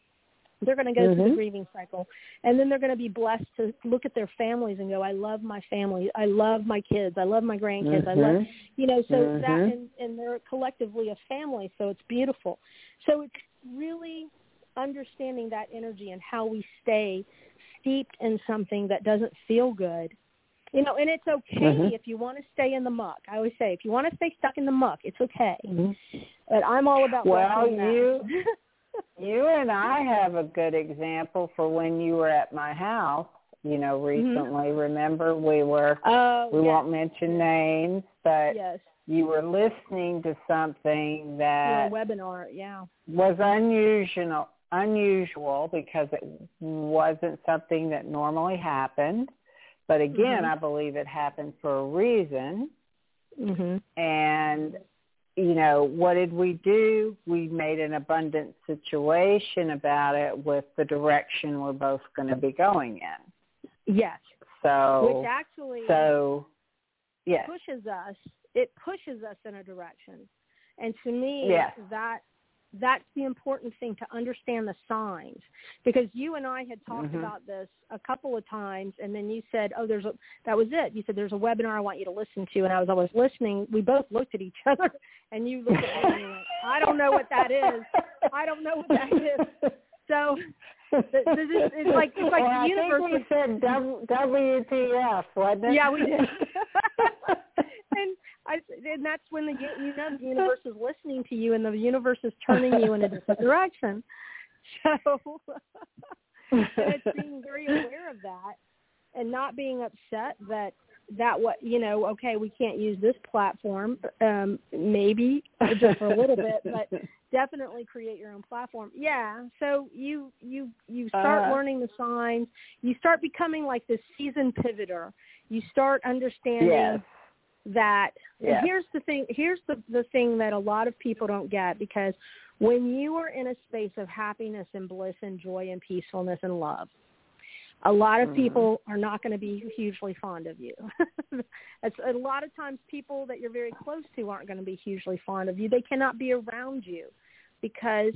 they're going to go mm-hmm. through the mm-hmm. grieving cycle, and then they're going to be blessed to look at their families and go, "I love my family. I love my kids. I love my grandkids. I love," mm-hmm. you know. So that mm-hmm. and, and they're collectively a family, so it's beautiful. So it's really understanding that energy and how we stay steeped in something that doesn't feel good. You know, and it's okay Mhm. if you want to stay in the muck. I always say, if you want to stay stuck in the muck, it's okay. Mhm. But I'm all about Well, you- You and I have a good example for when you were at my house, you know, recently. Remember we were Oh, we yes, won't mention names, but yes. you were listening to something that webinar, yeah. was unusual unusual because it wasn't something that normally happened. But again, Mhm. I believe it happened for a reason. Mhm. And you know, what did we do? We made an abundant situation about it with the direction we're both going to be going in. Yes. So, Which actually so yes, pushes us. It pushes us in a direction. And to me, Yes. that that's the important thing to understand the signs because you and I had talked Mhm. about this a couple of times and then you said oh there's a that was it you said there's a webinar I want you to listen to and I was always listening we both looked at each other and you looked at me and went I don't know what that is I don't know what that is so this is it's like it's like well, the universe I think we said w- WTF, wasn't it? Yeah, we did. and I and that's when the you know the universe is listening to you and the universe is turning you in a different direction. So and it's being very aware of that and not being upset that that what you know okay we can't use this platform um maybe just for a little bit but definitely create your own platform. Yeah. So you you you start Uh-huh. learning the signs. You start becoming like this seasoned pivoter. You start understanding yes, that and Yes. here's the thing here's the the thing that a lot of people don't get because when you are in a space of happiness and bliss and joy and peacefulness and love a lot of Mhm. people are not going to be hugely fond of you. it's, a lot of times people that you're very close to aren't going to be hugely fond of you. They cannot be around you because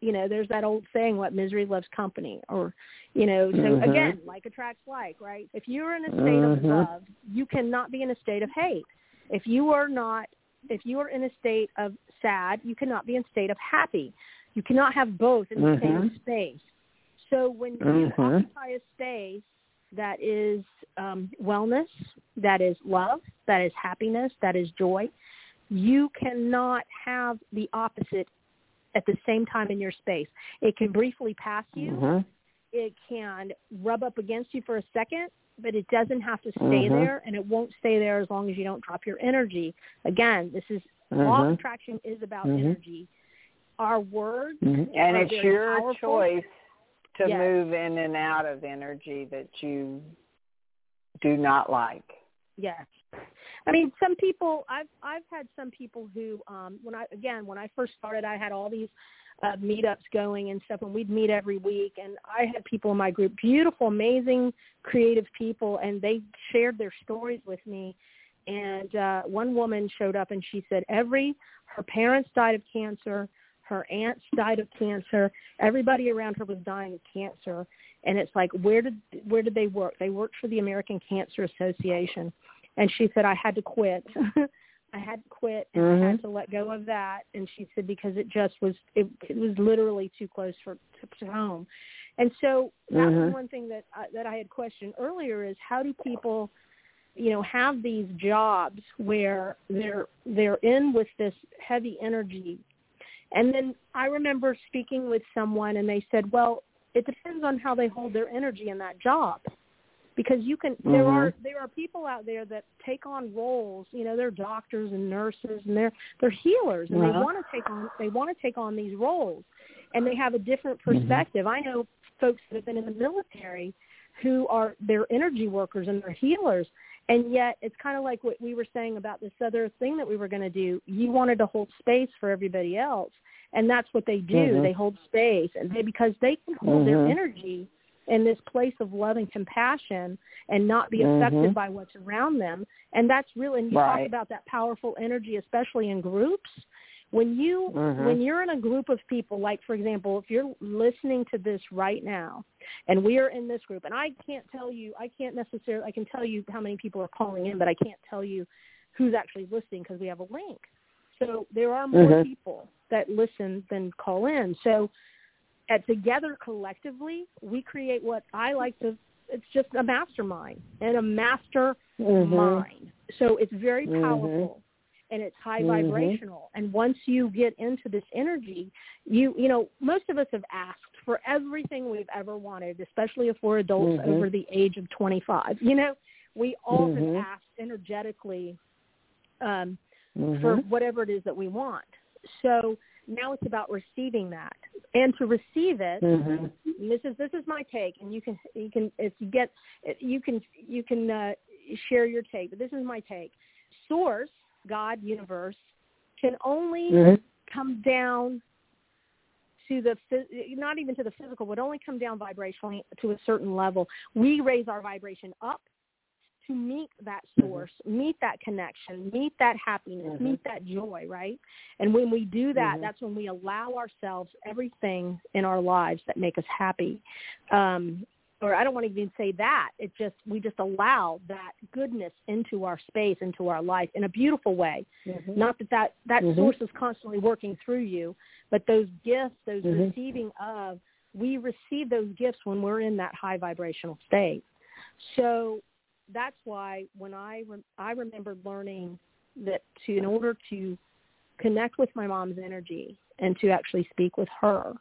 you know there's that old saying what misery loves company or you know so Mhm. again like attracts like right if you're in a state of Mhm. love you cannot be in a state of hate if you are not if you are in a state of sad you cannot be in a state of happy you cannot have both in the same Mhm. space so when you Mhm. occupy a space that is um, wellness that is love that is happiness that is joy you cannot have the opposite at the same time in your space. It can briefly pass you. Mhm. It can rub up against you for a second, but it doesn't have to stay Mhm. there, and it won't stay there as long as you don't drop your energy. Again, this is law of attraction is about Mhm. energy. Our words Mhm. And are it's very your powerful. choice to Yes. move in and out of energy that you do not like. Yes. I mean, some people. I've I've had some people who, um, when I again when I first started, I had all these uh, meetups going and stuff, and we'd meet every week. And I had people in my group, beautiful, amazing, creative people, and they shared their stories with me. And uh, one woman showed up, and she said every her parents died of cancer, her aunts died of cancer, everybody around her was dying of cancer. And it's like, where did where did they work? They worked for the American Cancer Association and she said I had to quit. I had to quit and I had Mhm. to let go of that. And she said because it just was it, it was literally too close for to, to home. And so that was Mhm. one thing that I, that I had questioned earlier is how do people you know have these jobs where they're they're in with this heavy energy and then I remember speaking with someone and they said, well, it depends on how they hold their energy in that job because you can there Mhm. are there are people out there that take on roles you know they're doctors and nurses and they're they're healers and they Uh-huh. want to take on they want to take on these roles and they have a different Mhm. perspective i know folks that have been in the military who are they're energy workers and they're healers and yet it's kind of like what we were saying about this other thing that we were going to do you wanted to hold space for everybody else and that's what they do Mhm. they hold space and they because they can hold their Mhm. energy in this place of love and compassion and not be Mhm. affected by what's around them. And that's really, and you talk about that powerful energy, especially in groups. When you Mhm. when you're in a group of people, like for example, if you're listening to this right now, and we are in this group, and I can't tell you, I can't necessarily, I can tell you how many people are calling in, but I can't tell you who's actually listening because we have a link. So there are more Mhm. people that listen than call in. So at together collectively, we create what I like to it's just a mastermind and a master Mhm. mind. So it's very Mhm. powerful and it's high Mhm. vibrational. And once you get into this energy, you you know, most of us have asked for everything we've ever wanted, especially if we're adults Mhm. over the age of 25. You know, we all have asked energetically um for whatever it is that we want. So now it's about receiving that. And to receive it, Mhm. this is this is my take and you can you can if you get you can you can uh, share your take but this is my take source god universe can only Mhm. come down to the not even to the physical would only come down vibrationally to a certain level we raise our vibration up to meet that source meet that connection meet that happiness Mhm. meet that joy right and when we do that Mhm. that's when we allow ourselves everything in our lives that make us happy um or I don't want to even say that. It just we just allow that goodness into our space, into our life in a beautiful way. Mhm. Not that that, that Mhm. source is constantly working through you, but those gifts, those Mhm. receiving of, we receive those gifts when we're in that high vibrational state. So that's why when I re- I remember learning that to in order to connect with my mom's energy and to actually speak with her,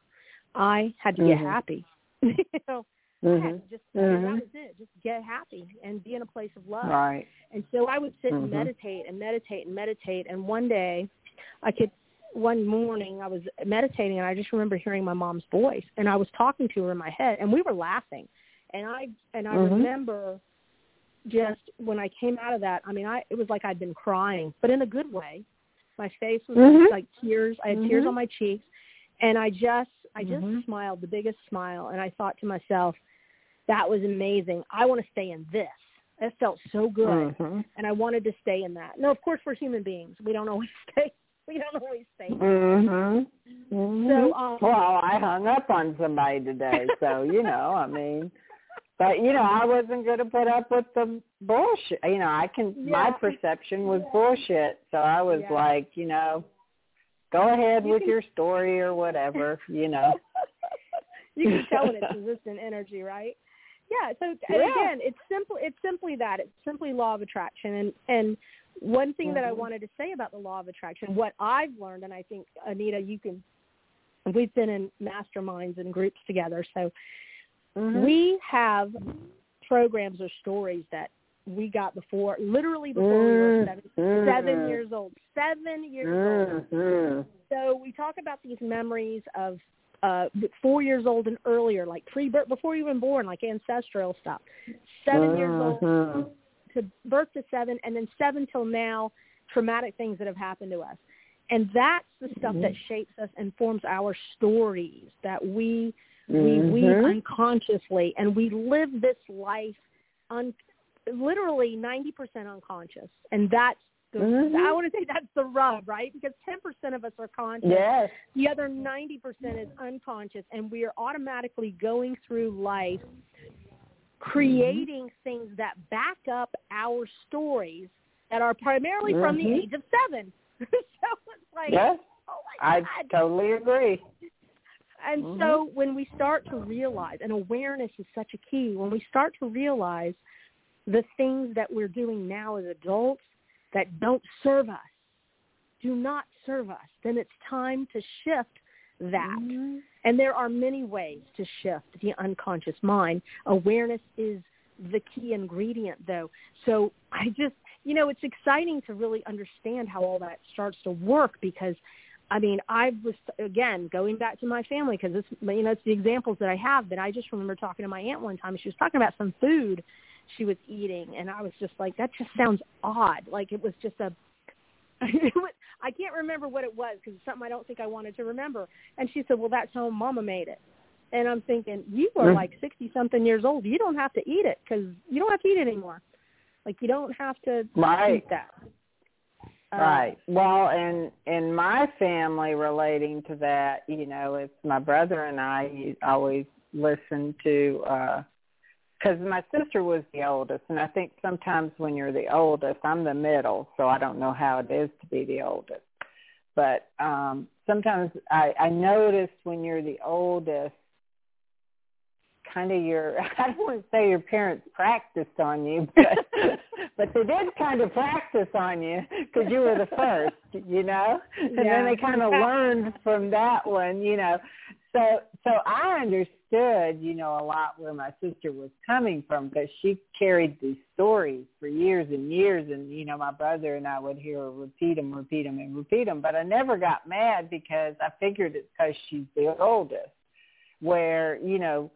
I had to get Mhm. happy. you know, I Mhm. had to just Mhm. that was it. Just get happy and be in a place of love. Right. And so I would sit and Mhm. meditate and meditate and meditate. And one day, I could. One morning, I was meditating, and I just remember hearing my mom's voice, and I was talking to her in my head, and we were laughing. And I and I Mhm. remember just when I came out of that. I mean, I it was like I'd been crying, but in a good way. My face was Mhm. like tears. I had tears Mhm. on my cheeks, and I just I just Mhm. smiled the biggest smile, and I thought to myself, that was amazing. I want to stay in this. It felt so good, Mhm. and I wanted to stay in that. No, of course we're human beings. We don't always stay. We don't always stay. Mhm. Mhm. So, um, well, I hung up on somebody today, so you know, I mean, but you know, I wasn't going to put up with the bullshit. You know, I can. My perception was bullshit, so I was Yeah. like, you know, go ahead You with can- your story or whatever. You know. you can tell when it's resistant energy, right? Yeah. So and Yeah. again, it's simple. It's simply that. It's simply law of attraction. And and one thing that I Mhm. wanted to say about the law of attraction, what I've learned, and I think Anita, you can. We've been in masterminds and groups together, so Mhm. we have programs or stories that we got before, literally before we were seven, seven years old. Seven years old. Mhm. So we talk about these memories of uh four years old and earlier, like pre birth before you were born, like ancestral stuff. 7 years old Mhm. to birth to seven, and then seven till now, traumatic things that have happened to us. And that's the stuff that shapes us and forms our stories that we we weave Mhm. unconsciously, and we live this life un, literally ninety percent unconscious, and that's the Mhm. I want to say that's the rub, right? Because ten percent of us are conscious, Yes. the other ninety percent is unconscious, and we are automatically going through life creating things that back up our stories that are primarily from the Mhm. age of seven. so it's like, Yes. oh I god! totally agree. And Mhm. so when we start to realize, and awareness is such a key, when we start to realize the things that we're doing now as adults that don't serve us, do not serve us, then it's time to shift that. Mhm. And there are many ways to shift the unconscious mind. Awareness is the key ingredient, though. So I just, you know, it's exciting to really understand how all that starts to work because, I mean, I was, again, going back to my family because it's, you know, it's the examples that I have, but I just remember talking to my aunt one time. She was talking about some food she was eating, and I was just like, that just sounds odd. Like it was just a, I can't remember what it was because it's something I don't think I wanted to remember. And she said, well, that's how Mama made it. And I'm thinking, you are like 60 something years old. You don't have to eat it because you don't have to eat it anymore. Like you don't have to Right. eat that. Uh, Right. Well, and in my family relating to that, you know, it's my brother and I always listen to uh because my sister was the oldest, and I think sometimes when you're the oldest, I'm the middle, so I don't know how it is to be the oldest. but um sometimes I I noticed when you're the oldest kind of your I don't want to say your parents practiced on you, but but they did kind of practice on you because you were the first, you know, and Yeah. then they kind of learned from that one, you know. So so I understood, you know, a lot where my sister was coming from because she carried these stories for years and years, and you know, my brother and I would hear her repeat them, repeat them, and repeat them. But I never got mad because I figured it's because she's the oldest. Where you know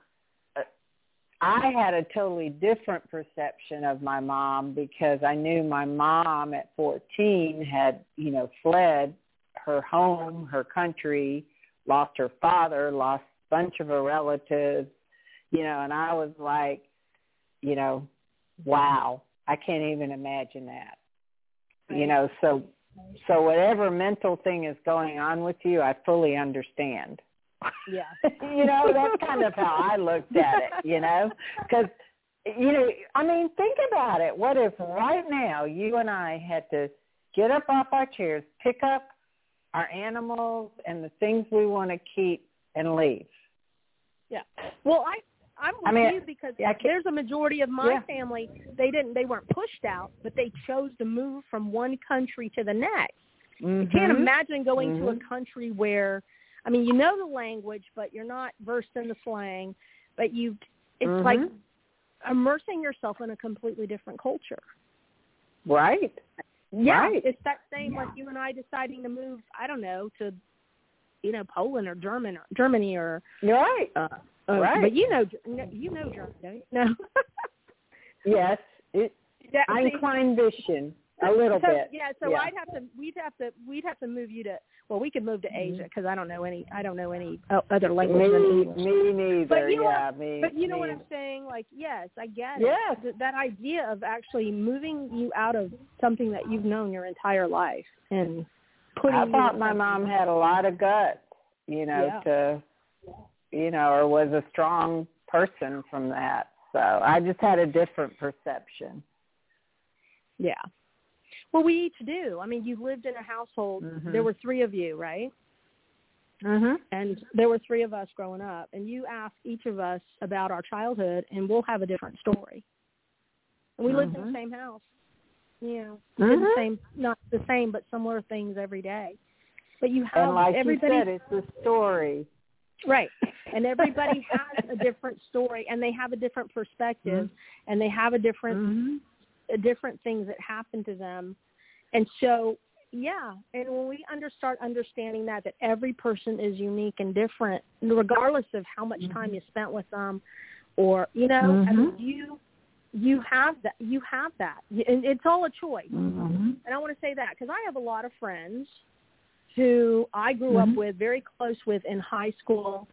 I had a totally different perception of my mom because I knew my mom at 14 had, you know, fled her home, her country, lost her father, lost a bunch of her relatives, you know, and I was like, you know, wow, I can't even imagine that. You know, so so whatever mental thing is going on with you, I fully understand Yeah. you know, that's kind of how I looked at it, you know, because, you know, I mean, think about it. What if right now you and I had to get up off our chairs, pick up our animals and the things we want to keep and leave? Yeah. Well, I I'm with I mean, you because can't- there's a majority of my Yeah. family they didn't they weren't pushed out, but they chose to move from one country to the next. Mm-hmm. You can't imagine going to a Mhm. country where I mean, you know the language, but you're not versed in the slang, but you it's Mhm. like immersing yourself in a completely different culture. Right. Yeah, Right. it's that same like you and I deciding to move, I don't know, to you know, Poland or German or Germany or You're right. uh, uh Right. but you know you know German, don't you? No. Yes. It, yeah, I see, vision a little so, bit. Yeah, so Yeah. I'd have to we'd have to we'd have to move you to well, we could move to Mm-hmm. Asia because I don't know any I don't know any other language than Me, English. me neither. But you know yeah, me. But you know what. I'm saying? Like, yes, I get Yes. it. Th- That idea of actually moving you out of something that you've known your entire life and putting I thought my mom had a lot of guts, you know, Yeah. to, you know, or was a strong person from that. So I just had a different perception. Yeah. Well, we each do. I mean, you lived in a household. Mhm. There were three of you, right? Mhm. And there were three of us growing up. And you ask each of us about our childhood, and we'll have a different story. And we lived in the Mhm. same house. You know, did the same, not the same, but similar things every day. But you have And like you everybody said, it's the story. Right. And everybody has a different story and they have a different perspective and they have a different Mhm. Uh, different things that happen to them. And so, yeah, and when we under start understanding that that every person is unique and different regardless of how much time you spent with them or, you know, I mean, Mhm. you you have that you have that. And it's all a choice. Mhm. And I want to say that because I have a lot of friends who I grew up Mhm. with, very close with in high school,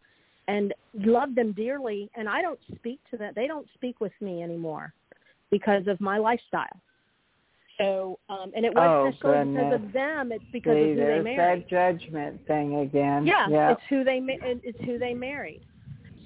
and loved them dearly. And I don't speak to them; they don't speak with me anymore because of my lifestyle. So, um, and it wasn't Oh, necessarily because of them; it's because See, of who they married. that judgment thing again. Yeah, Yeah. it's who they it's who they married.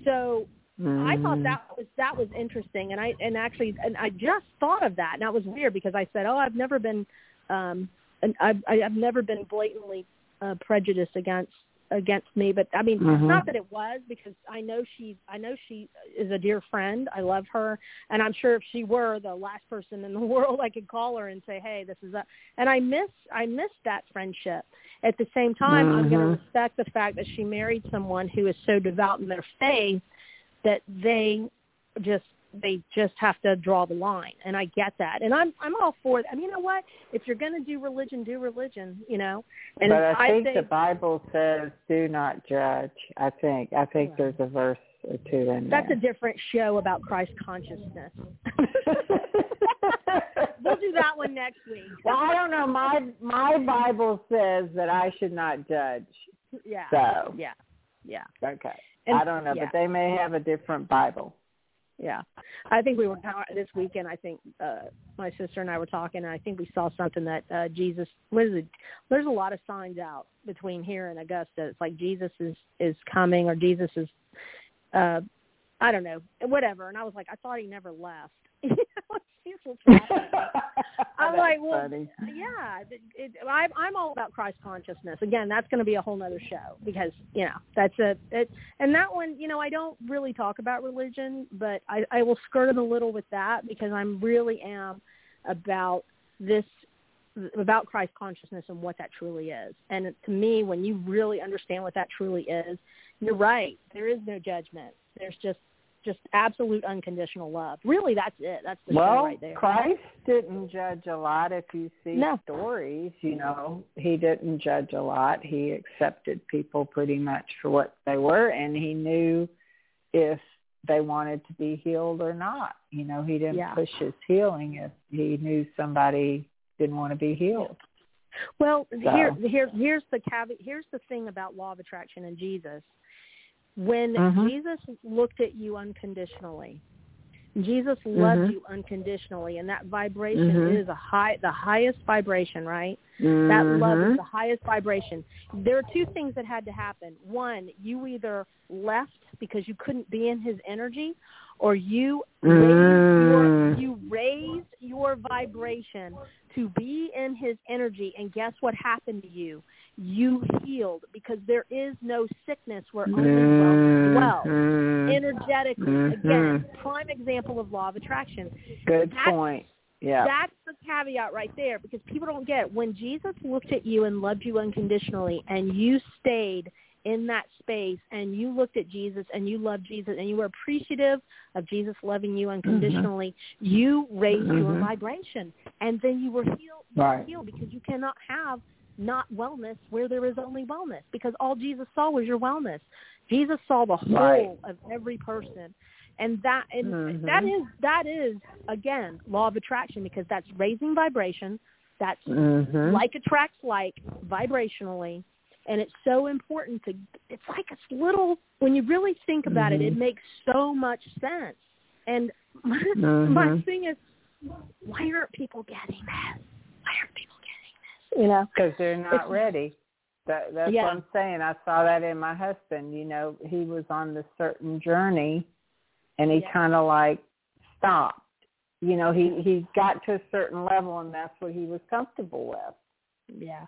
So I thought Mhm. that was that was interesting, and I and actually and I just thought of that, and that was weird because I said, oh, I've never been, um, and I've I- I've never been blatantly uh, prejudiced against against me, but I mean, Mhm. not that it was because I know she I know she is a dear friend. I love her, and I'm sure if she were the last person in the world, I could call her and say, hey, this is a, and I miss I miss that friendship. At the same time, I'm going to respect the fact that she married someone who is so devout in their faith that they just they just have to draw the line and I get that. And I'm I'm all for that. I mean, you know what? If you're going to do religion, do religion, you know. And but I think say the Bible says, "Do not judge." I think. I think there's a verse or two in there. that's a different show about Christ consciousness. we'll do that one next week. well, I don't know. My my Bible says that I should not judge. Yeah. So Yeah. Yeah. okay, And- I don't know, yeah. but they may have a different Bible. Yeah, I think we were this weekend. I think uh my sister and I were talking, and I think we saw something that uh Jesus. What is it? There's a lot of signs out between here and Augusta. It's like Jesus is is coming, or Jesus is, uh I don't know, whatever. And I was like, I thought he never left. You know, he's what's happening. I'm like, well, funny. yeah, it, it, I'm I'm all about Christ consciousness. Again, that's going to be a whole other show because you know that's a it, and that one, you know, I don't really talk about religion, but I I will skirt it a little with that because I'm really am about this about Christ consciousness and what that truly is. And to me, when you really understand what that truly is, you're right. There is no judgment. There's just just absolute unconditional love. Really, that's it. That's the well, right there. Christ didn't judge a lot. If you see No. stories, you know, he didn't judge a lot. He accepted people pretty much for what they were, and he knew if they wanted to be healed or not. You know, he didn't Yeah. push his healing if he knew somebody didn't want to be healed. Well, So- here, here, here's the caveat. Here's the thing about law of attraction and Jesus. When Mhm. Jesus looked at you unconditionally, Jesus loved Mhm. you unconditionally, and that vibration Mhm. is a high, the highest vibration, right? That love is the highest vibration. There are two things that had to happen. One, you either left because you couldn't be in his energy, or you raised your, Mm. you raised your vibration to be in his energy. And guess what happened to you? You healed because there is no sickness where only wellness dwells. Mhm. Energetically, again, Mhm. prime example of law of attraction. Good That's- point. Yeah. That's the caveat right there because people don't get it. when Jesus looked at you and loved you unconditionally and you stayed in that space and you looked at Jesus and you loved Jesus and you were appreciative of Jesus loving you unconditionally, you raised your Mhm. vibration and then you were healed, Right. healed because you cannot have not wellness where there is only wellness because all Jesus saw was your wellness. Jesus saw the whole Right. of every person. And that and Mhm. that is that is again law of attraction because that's raising vibration. That's Mhm. like attracts like vibrationally and it's so important to it's like a little when you really think about it it Mhm. makes so much sense and my, my Mhm. thing is why aren't people getting this why aren't people you know because they're not ready. That that's Yeah. what I'm saying. I saw that in my husband. You know, he was on this certain journey, and he Yeah. kind of like stopped. You know, he he got to a certain level, and that's what he was comfortable with. yeah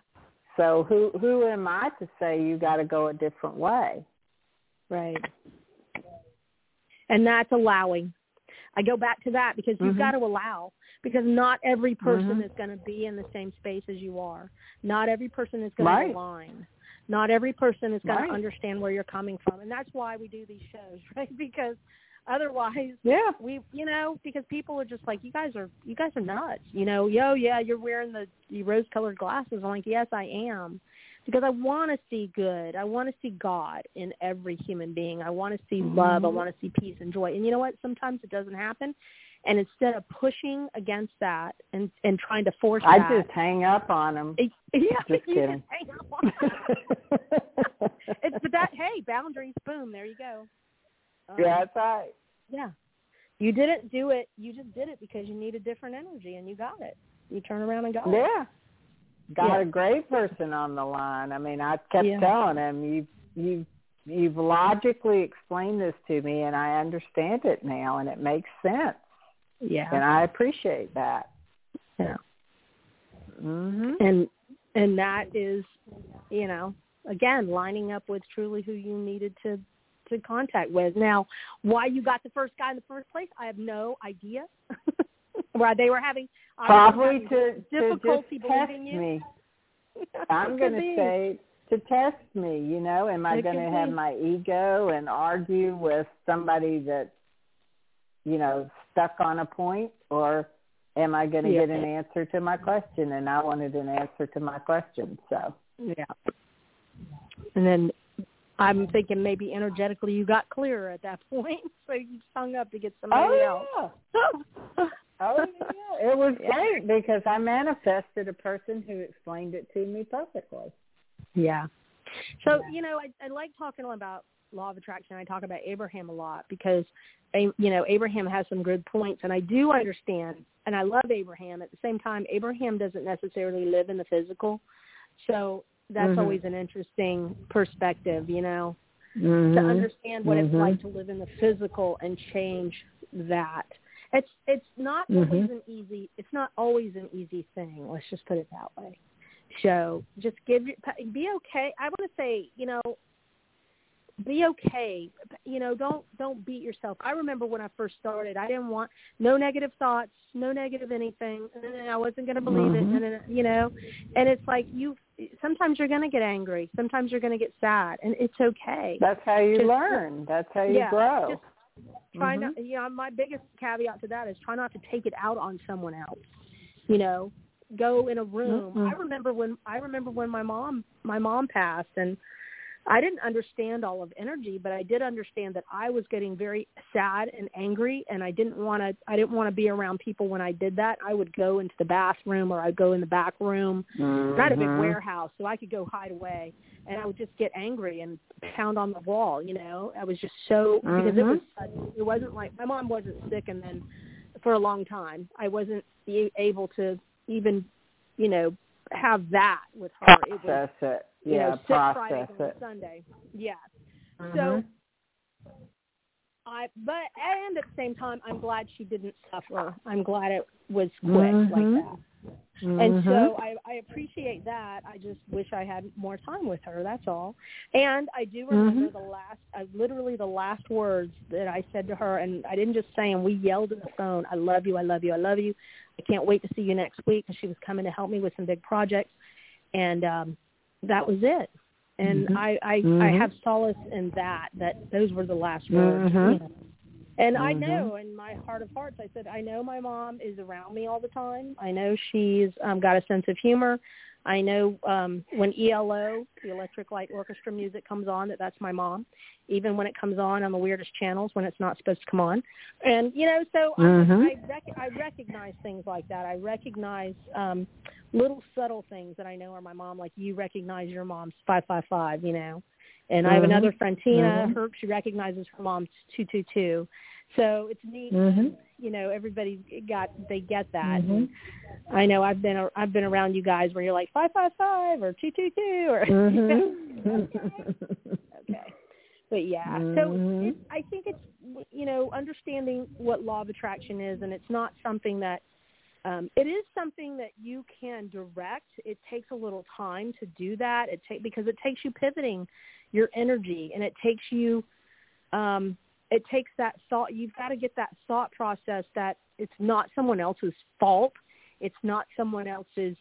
So who who am I to say you got to go a different way? Right. And that's allowing. I go back to that because you've Mhm. got to allow because not every person Mhm. is going to be in the same space as you are. Not every person is going Right. to align. Not every person is going Right. to understand where you're coming from. And that's why we do these shows, right? Because otherwise Yeah. we you know because people are just like you guys are you guys are nuts you know yo yeah you're wearing the, the rose colored glasses i'm like yes i am because i want to see good i want to see god in every human being i want to see love i Mhm. want to see peace and joy and you know what sometimes it doesn't happen and instead of pushing against that and and trying to force I that just hang up on him. it- yeah Just kidding. hang up on it. it's but that hey boundaries boom there you go Um, yeah, that's right. yeah. You didn't do it. You just did it because you needed different energy and you got it. You turn around and got it. Yeah. Got Yeah. a great person on the line. I mean, I kept Yeah. telling him you you you've logically explained this to me and I understand it now and it makes sense. Yeah. And I appreciate that. Yeah. Mhm. And and that is, you know, again, lining up with truly who you needed to to contact with. Now, why you got the first guy in the first place, I have no idea. why they were having Probably to having to difficulty test believing you. me. I'm going to say to test me, you know, am I going to have be. my ego and argue with somebody that you know, stuck on a point or am I going to Yeah. get an answer to my question and I wanted an answer to my question. So, Yeah. And then I'm thinking maybe energetically you got clearer at that point, so you just hung up to get somebody else. oh yeah. Oh yeah, it was great because I manifested a person who explained it to me perfectly. Yeah. So Yeah. you know, I, I like talking about law of attraction. I talk about Abraham a lot because, A- you know, Abraham has some good points, and I do understand, and I love Abraham. At the same time, Abraham doesn't necessarily live in the physical, so that's Mhm. always an interesting perspective, you know, Mm-hmm. to understand what it's Mhm. like to live in the physical and change that. It's it's not Mhm. always an easy. It's not always an easy thing. Let's just put it that way. So just give your be okay. I want to say, you know, be okay. You know, don't don't beat yourself. I remember when I first started, I didn't want no negative thoughts, no negative anything, and I wasn't going to believe Mhm. it. And you know, and it's like you. Sometimes you're going to get angry. Sometimes you're going to get sad, and it's okay. That's how you Just- learn. That's how you yeah, grow. just try Mhm. not you know my biggest caveat to that is try not to take it out on someone else you know go in a room Mm-mm. i remember when i remember when my mom my mom passed and i didn't understand all of energy but i did understand that i was getting very sad and angry and i didn't want to i didn't want to be around people when i did that i would go into the bathroom or i'd go in the back room Mhm. not a big warehouse, so I could go hide away, and I would just get angry and pound on the wall. You know, I was just so because it was sudden. It wasn't like my mom wasn't sick, and then for a long time I wasn't able to even, you know, have that with her. It was Process it. you Yeah, know sick Friday process and it. Sunday. Yeah. Mhm. So I, but and at the same time, I'm glad she didn't suffer. I'm glad it was quick Mhm. like that. And Mhm. so I, I appreciate that. I just wish I had more time with her. That's all. And I do remember Mhm. the last, uh, literally the last words that I said to her, and I didn't just say them. We yelled in the phone, "I love you, I love you, I love you. I can't wait to see you next week." Because she was coming to help me with some big projects, and um, that was it. And Mhm. I, I, I Mhm. have solace in that. That those were the last words. Mhm. You know. And I Mhm. know in my heart of hearts, I said, I know my mom is around me all the time. I know she's um, got a sense of humor. I know um, when ELO, the Electric Light Orchestra music comes on, that that's my mom. Even when it comes on on the weirdest channels when it's not supposed to come on. And you know, so Mhm. I, I, rec- I recognize things like that. I recognize um, little subtle things that I know are my mom. Like you recognize your mom's five five five. You know. And I have another friend, Tina. Mhm. Her she recognizes her mom's two two two. So it's neat. Mhm. You know, everybody got they get that. Mhm. I know I've been I've been around you guys where you're like five five five or two two two or Mhm. okay. But yeah, so Mhm. it, I think it's you know understanding what law of attraction is, and it's not something that um, it is something that you can direct. It takes a little time to do that. It take because it takes you pivoting your energy, and it takes you. Um, it takes that thought. You've got to get that thought process that it's not someone else's fault. It's not someone else's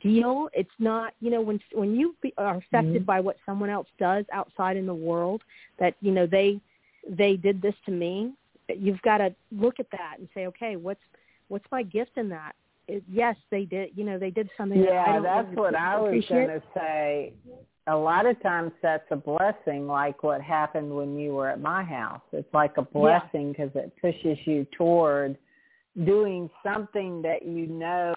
deal. It's not you know when when you are affected Mhm. by what someone else does outside in the world that you know they they did this to me. You've got to look at that and say, okay, what's what's my gift in that? It, yes, they did. You know, they did something. that Yeah, don't that's what I was going to say. A lot of times that's a blessing, like what happened when you were at my house. It's like a blessing because it pushes you toward doing something that you know,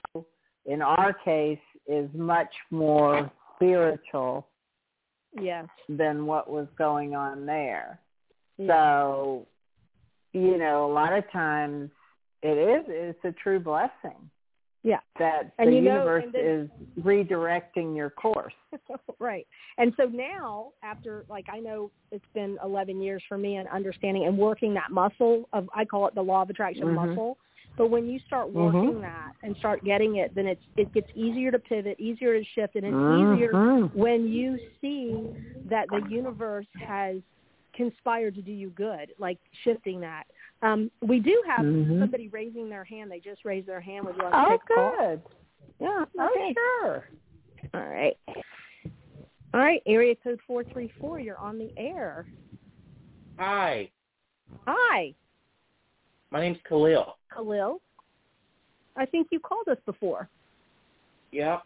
in our case, is much more spiritual Yes. than what was going on there. Yeah. So, you know, a lot of times it is it's a true blessing Yeah. that And the you know- universe then- is redirecting your course. right. And so now, after like I know it's been 11 years for me and understanding and working that muscle of I call it the law of attraction Mhm. muscle. But when you start working that and start getting it, then it's it gets easier to pivot, easier to shift, and it's easier Mhm. when you see that the universe has conspired to do you good, like shifting that. Um, we do have Mhm. somebody raising their hand. They just raised their hand. Would you like to Oh, take a call? good. Yeah. Oh, sure. All right. All right. Area code four three four. You're on the air. Hi, Hi, my name's Khalil. Khalil. I think you called us before. Yep,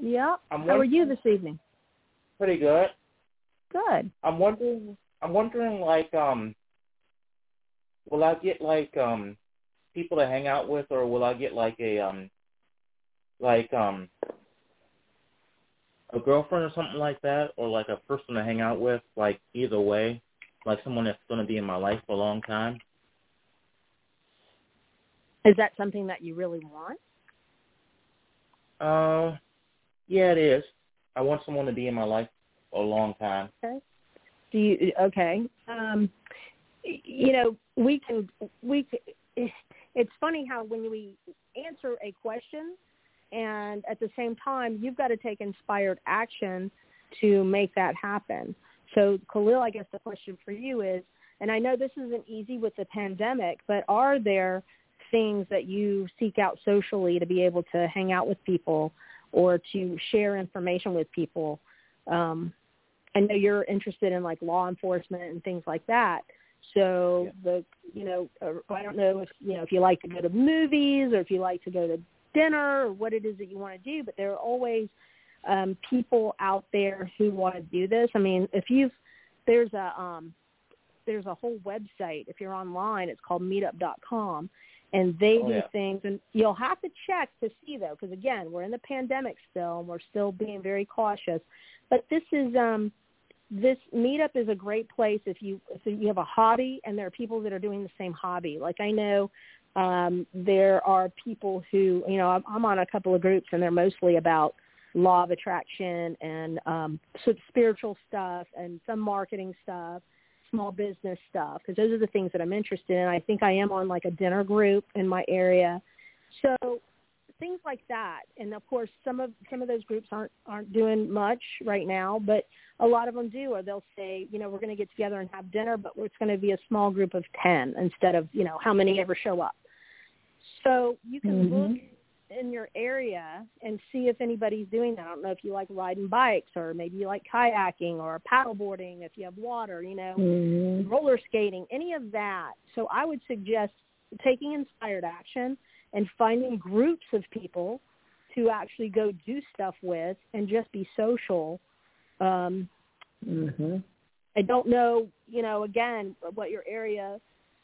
Yep. I'm How are you this evening? pretty good. Good. I'm wondering, I'm wondering, like, um, will I get like um people to hang out with, or will I get like a um, like um, a girlfriend or something like that, or like a person to hang out with, like either way, like someone that's going to be in my life for a long time. Is that something that you really want? Uh, yeah, it is. I want someone to be in my life for a long time. Okay. Do you? Okay. Um, you know, we can. We. c- it's funny how when we answer a question and at the same time you've got to take inspired action to make that happen. So Khalil, I guess the question for you is, and I know this isn't easy with the pandemic, but are there things that you seek out socially to be able to hang out with people or to share information with people? Um, I know you're interested in like law enforcement and things like that. So yeah. the you know uh, I don't know if you know if you like to go to movies or if you like to go to dinner or what it is that you want to do, but there are always um, people out there who want to do this. I mean, if you've there's a um, there's a whole website if you're online. It's called Meetup.com, and they oh, do yeah. things. And you'll have to check to see though, because again, we're in the pandemic still, and we're still being very cautious. But this is um, this meetup is a great place if you if you have a hobby and there are people that are doing the same hobby. Like I know um, there are people who you know I'm, I'm on a couple of groups and they're mostly about law of attraction and um, so spiritual stuff and some marketing stuff, small business stuff, because those are the things that I'm interested in. I think I am on like a dinner group in my area. So things like that. And of course, some of some of those groups aren't aren't doing much right now, but a lot of them do. Or they'll say, you know, we're going to get together and have dinner, but it's going to be a small group of ten instead of you know how many ever show up. So you can mm-hmm. look in your area and see if anybody's doing that. I don't know if you like riding bikes or maybe you like kayaking or paddleboarding if you have water, you know, mm-hmm. roller skating, any of that. So I would suggest taking inspired action and finding groups of people to actually go do stuff with and just be social. Um, mm-hmm. I don't know, you know, again, what your area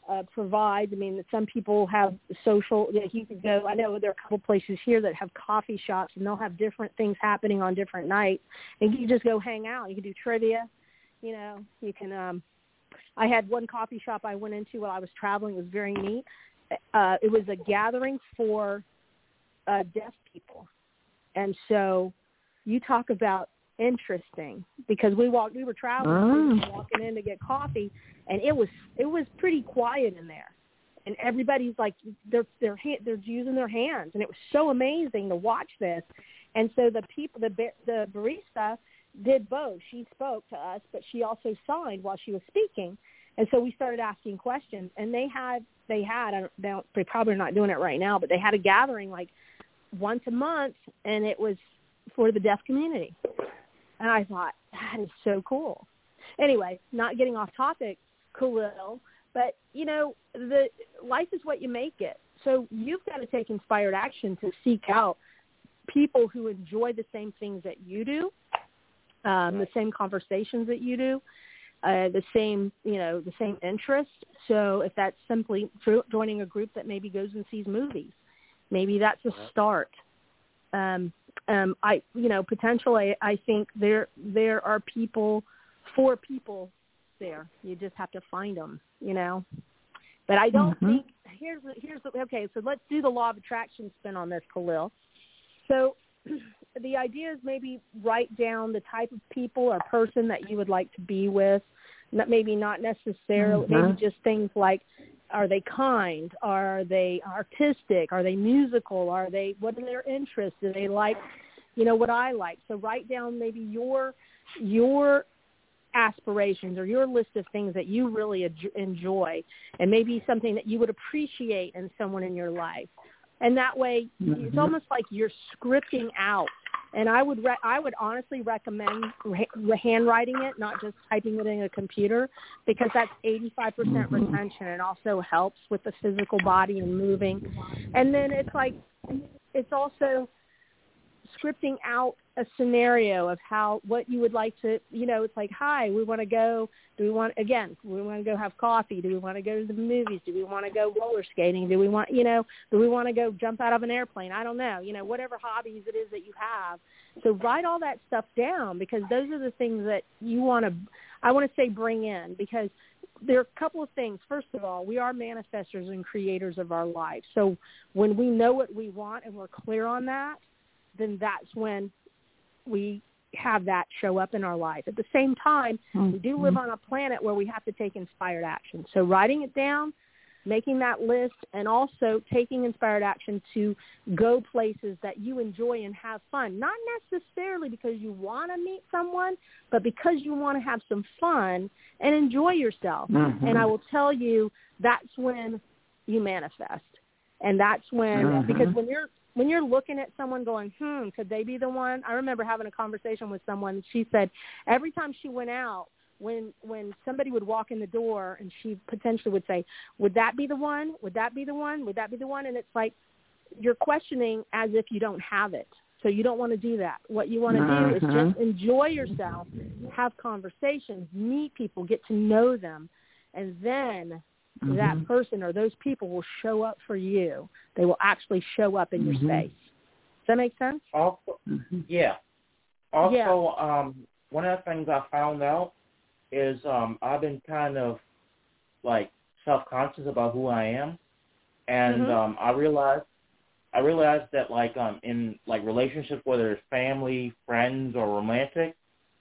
uh, provides. I mean, some people have social. You, know, you could go. I know there are a couple places here that have coffee shops, and they'll have different things happening on different nights, and you can just go hang out. You can do trivia. You know, you can. um I had one coffee shop I went into while I was traveling. It was very neat. Uh, it was a gathering for uh, deaf people, and so you talk about interesting because we walked we were traveling Oh. walking in to get coffee and it was it was pretty quiet in there. And everybody's like they're they're they're using their hands. And it was so amazing to watch this. And so the people the the barista did both. She spoke to us but she also signed while she was speaking. And so we started asking questions and they had they had I don't, they don't they're probably not doing it right now but they had a gathering like once a month and it was for the deaf community and I thought, that is so cool. Anyway, not getting off topic, Khalil, but you know, the life is what you make it. So you've got to take inspired action to seek out people who enjoy the same things that you do, um, the same conversations that you do, uh, the same, you know, the same interest. So if that's simply joining a group that maybe goes and sees movies, maybe that's a start. Um, um, I, you know, potentially, I think there there are people for people there. You just have to find them, you know. But I don't Mhm. think here's the, here's the, okay. So let's do the law of attraction spin on this, Khalil. So the idea is maybe write down the type of people or person that you would like to be with. Not maybe not necessarily maybe Mhm. just things like are they kind? Are they artistic? Are they musical? Are they what are their interests? Do they like, you know, what I like? So write down maybe your your aspirations or your list of things that you really enjoy, and maybe something that you would appreciate in someone in your life. And that way, it's Mhm. almost like you're scripting out. And I would re- I would honestly recommend re- handwriting it, not just typing it in a computer, because that's 85% Mhm. retention. It also helps with the physical body and moving. And then it's like it's also scripting out a scenario of how what you would like to you know it's like hi we want to go do we want again we want to go have coffee? Do we want to go to the movies? Do we want to go roller skating? Do we want you know do we want to go jump out of an airplane? I don't know you know whatever hobbies it is that you have. So write all that stuff down because those are the things that you want to i want to say bring in because there are a couple of things. First of all, we are manifestors and creators of our life. So when we know what we want and we're clear on that, then that's when we have that show up in our life. At the same time, we do live on a planet where we have to take inspired action. So writing it down, making that list and also taking inspired action to go places that you enjoy and have fun. Not necessarily because you want to meet someone, but because you want to have some fun and enjoy yourself. Mm-hmm. And I will tell you that's when you manifest. And that's when Mhm. because when you're when you're looking at someone going, hmm, could they be the one? I remember having a conversation with someone. She said every time she went out, when when somebody would walk in the door and she potentially would say, "Would that be the one? Would that be the one? Would that be the one?" And it's like you're questioning as if you don't have it. So you don't want to do that. What you want to do is Mhm. just enjoy yourself, have conversations, meet people, get to know them, and then that Mhm. person or those people will show up for you. They will actually show up in your Mhm. space. Does that make sense? Also, Mhm. yeah. Also, Yeah. um, one of the things I found out is um, I've been kind of like self-conscious about who I am, and Mhm. um, I realized I realized that like um, in like relationships, whether it's family, friends, or romantic,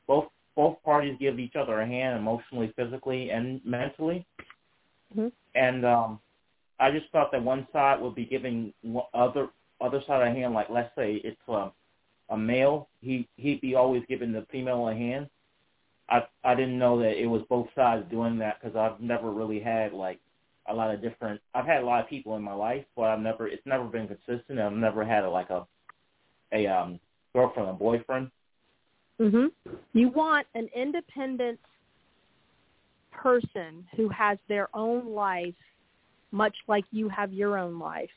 both both parties give each other a hand emotionally, physically, and mentally. Mhm. And um, I just thought that one side would be giving other other side a hand. Like let's say it's a a male, he he'd be always giving the female a hand. I I didn't know that it was both sides doing that because I've never really had like a lot of different. I've had a lot of people in my life, but I've never it's never been consistent. I've never had a, like a a um girlfriend or boyfriend. Mhm. You want an independent person who has their own life much like you have your own life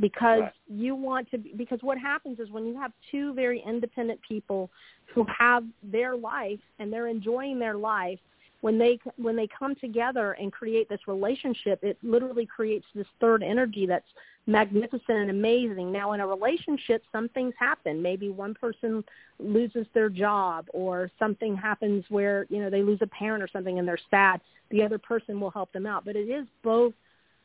because Right. you want to be, because what happens is when you have two very independent people who have their life and they're enjoying their life when they when they come together and create this relationship it literally creates this third energy that's magnificent and amazing. Now in a relationship some things happen. Maybe one person loses their job or something happens where you know they lose a parent or something and they're sad. The other person will help them out. But it is both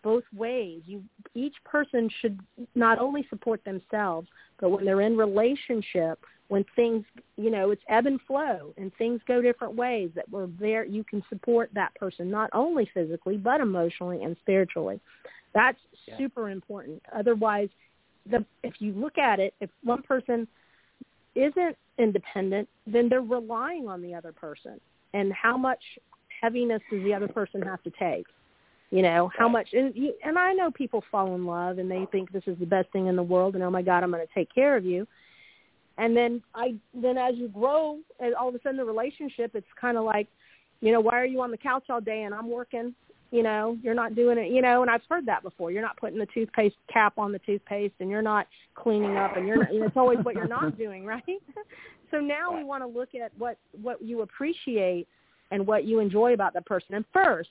both ways. You each person should not only support themselves but when they're in relationship when things you know it's ebb and flow and things go different ways that we're there you can support that person not only physically but emotionally and spiritually. That's Yeah. super important. Otherwise the if you look at it if one person isn't independent then they're relying on the other person. And how much heaviness does the other person have to take you know how much and, you, and i know people fall in love and they think this is the best thing in the world and oh my god i'm going to take care of you. And then i then as you grow and all of a sudden the relationship it's kind of like you know why are you on the couch all day and i'm working? You know you're not doing it you know and i've heard that before. You're not putting the toothpaste cap on the toothpaste and you're not cleaning up and you're not you know, it's always what you're not doing right? So now we want to look at what what you appreciate and what you enjoy about that person. And first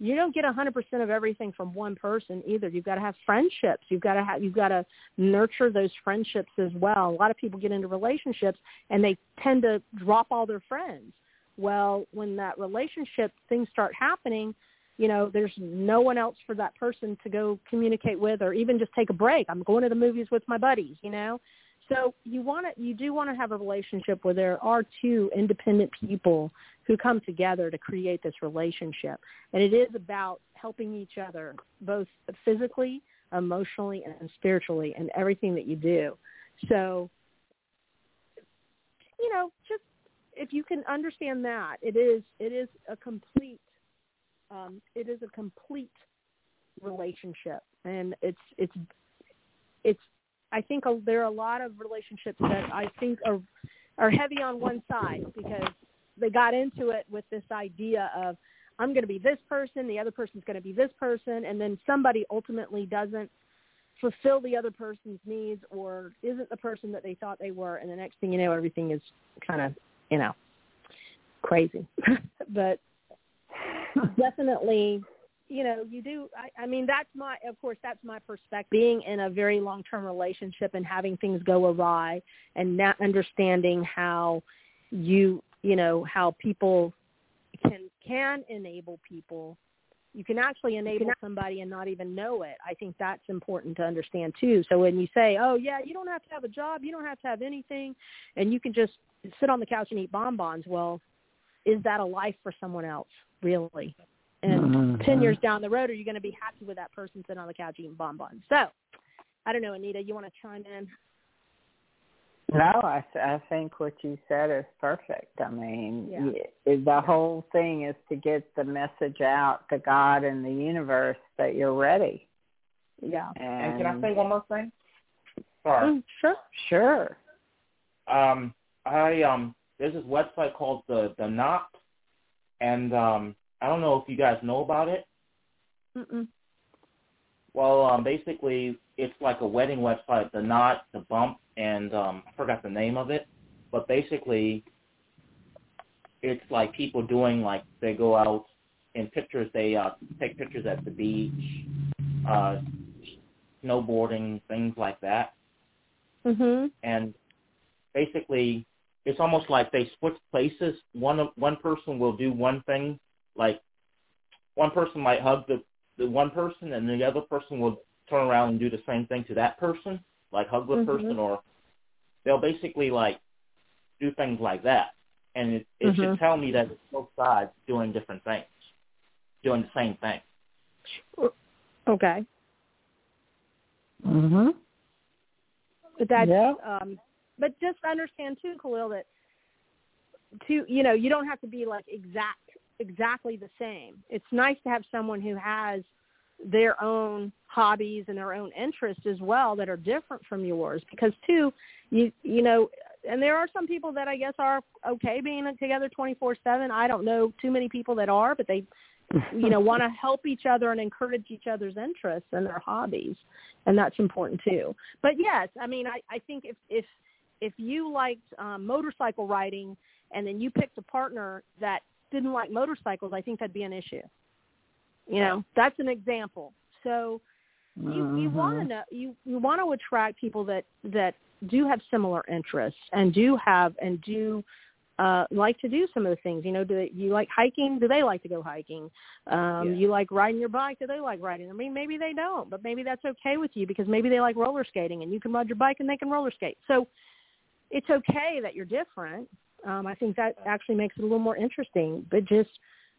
you don't get a 100% of everything from one person either. You've got to have friendships. You've got to have you've got to nurture those friendships as well. A lot of people get into relationships and they tend to drop all their friends. Well, when that relationship things start happening, you know, there's no one else for that person to go communicate with or even just take a break. I'm going to the movies with my buddies, you know. So you want to, you do want to have a relationship where there are two independent people who come together to create this relationship, and it is about helping each other both physically, emotionally, and spiritually, and everything that you do. So, you know, just if you can understand that, it is it is a complete um, it is a complete relationship, and it's it's it's I think a, there are a lot of relationships that I think are are heavy on one side because they got into it with this idea of I'm going to be this person, the other person's going to be this person, and then somebody ultimately doesn't fulfill the other person's needs or isn't the person that they thought they were, and the next thing you know, everything is kind of you know crazy. but definitely you know, you do. I, I mean, that's my, of course, that's my perspective. Being in a very long-term relationship and having things go awry, and not understanding how you, you know, how people can can enable people. You can actually enable somebody and not even know it. I think that's important to understand too. So when you say, "Oh yeah, you don't have to have a job, you don't have to have anything, and you can just sit on the couch and eat bonbons," well, is that a life for someone else? Really? And Mhm. ten years down the road, are you going to be happy with that person sitting on the couch eating bonbons? So, I don't know, Anita, you want to chime in? No, I, I think what you said is perfect. I mean, Yeah. y- the whole thing is to get the message out to God and the universe that you're ready. Yeah. And, And can I say one more thing? Sorry. Mm, sure. Sure. um I um there's this website called the the Knot and um I don't know if you guys know about it. Mm-mm. Well, um basically it's like a wedding website, the Knot, the Bump and um I forgot the name of it, but basically it's like people doing like they go out in pictures they uh take pictures at the beach, uh snowboarding, things like that. Mhm. and basically it's almost like they switch places. One of one person will do one thing, like one person might hug the the one person, and the other person will turn around and do the same thing to that person, like hug the Mhm. person, or they'll basically like do things like that, and it it Mhm. should tell me that it's both sides doing different things, doing the same thing. Okay. Mhm. But that's Yeah. um but just understand too, Khalil, that to you know, you don't have to be like exact exactly the same. It's nice to have someone who has their own hobbies and their own interests as well that are different from yours because too you you know and there are some people that I guess are okay being together 24/7. I don't know too many people that are, but they you know want to help each other and encourage each other's interests and their hobbies and that's important too but yes i mean i i think if if if you liked um motorcycle riding and then you picked a partner that didn't like motorcycles i think that'd be an issue. You know that's an example. So you you want to know you you want to attract people that that do have similar interests and do have and do uh like to do some of the things. You know do they, you like hiking? Do they like to go hiking? Um Yeah. you like riding your bike? Do they like riding? I mean maybe they don't but maybe that's okay with you because maybe they like roller skating and you can ride your bike and they can roller skate. So it's okay that you're different um i think that actually makes it a little more interesting but just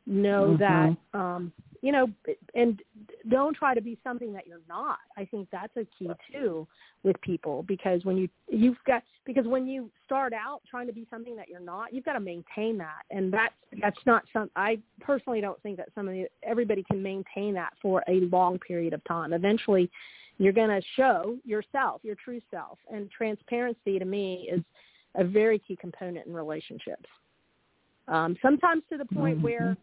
know Mhm. that um you know and don't try to be something that you're not. I think that's a key too with people because when you you've got because when you start out trying to be something that you're not you've got to maintain that. And that's that's not some i personally don't think that somebody everybody can maintain that for a long period of time. Eventually you're going to show yourself your true self. And transparency to me is a very key component in relationships um sometimes to the point Mhm. where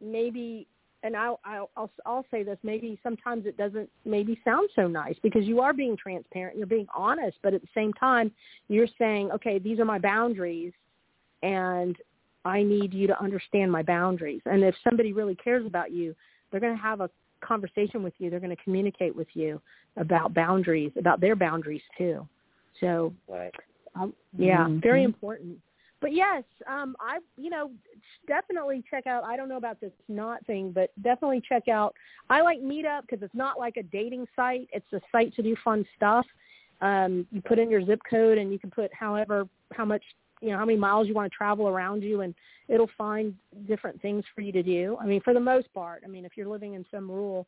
maybe and I'll, I'll I'll I'll say this maybe sometimes it doesn't maybe sound so nice because you are being transparent you're being honest but at the same time you're saying okay these are my boundaries and I need you to understand my boundaries and if somebody really cares about you they're going to have a conversation with you they're going to communicate with you about boundaries about their boundaries too so Right. Um, yeah, Mhm. very important. But yes, um, I you know definitely check out. I don't know about this Knot thing, but definitely check out. I like Meetup because it's not like a dating site. It's a site to do fun stuff. Um, you put in your zip code and you can put however how much you know how many miles you want to travel around you, and it'll find different things for you to do. I mean, for the most part. I mean, if you're living in some rural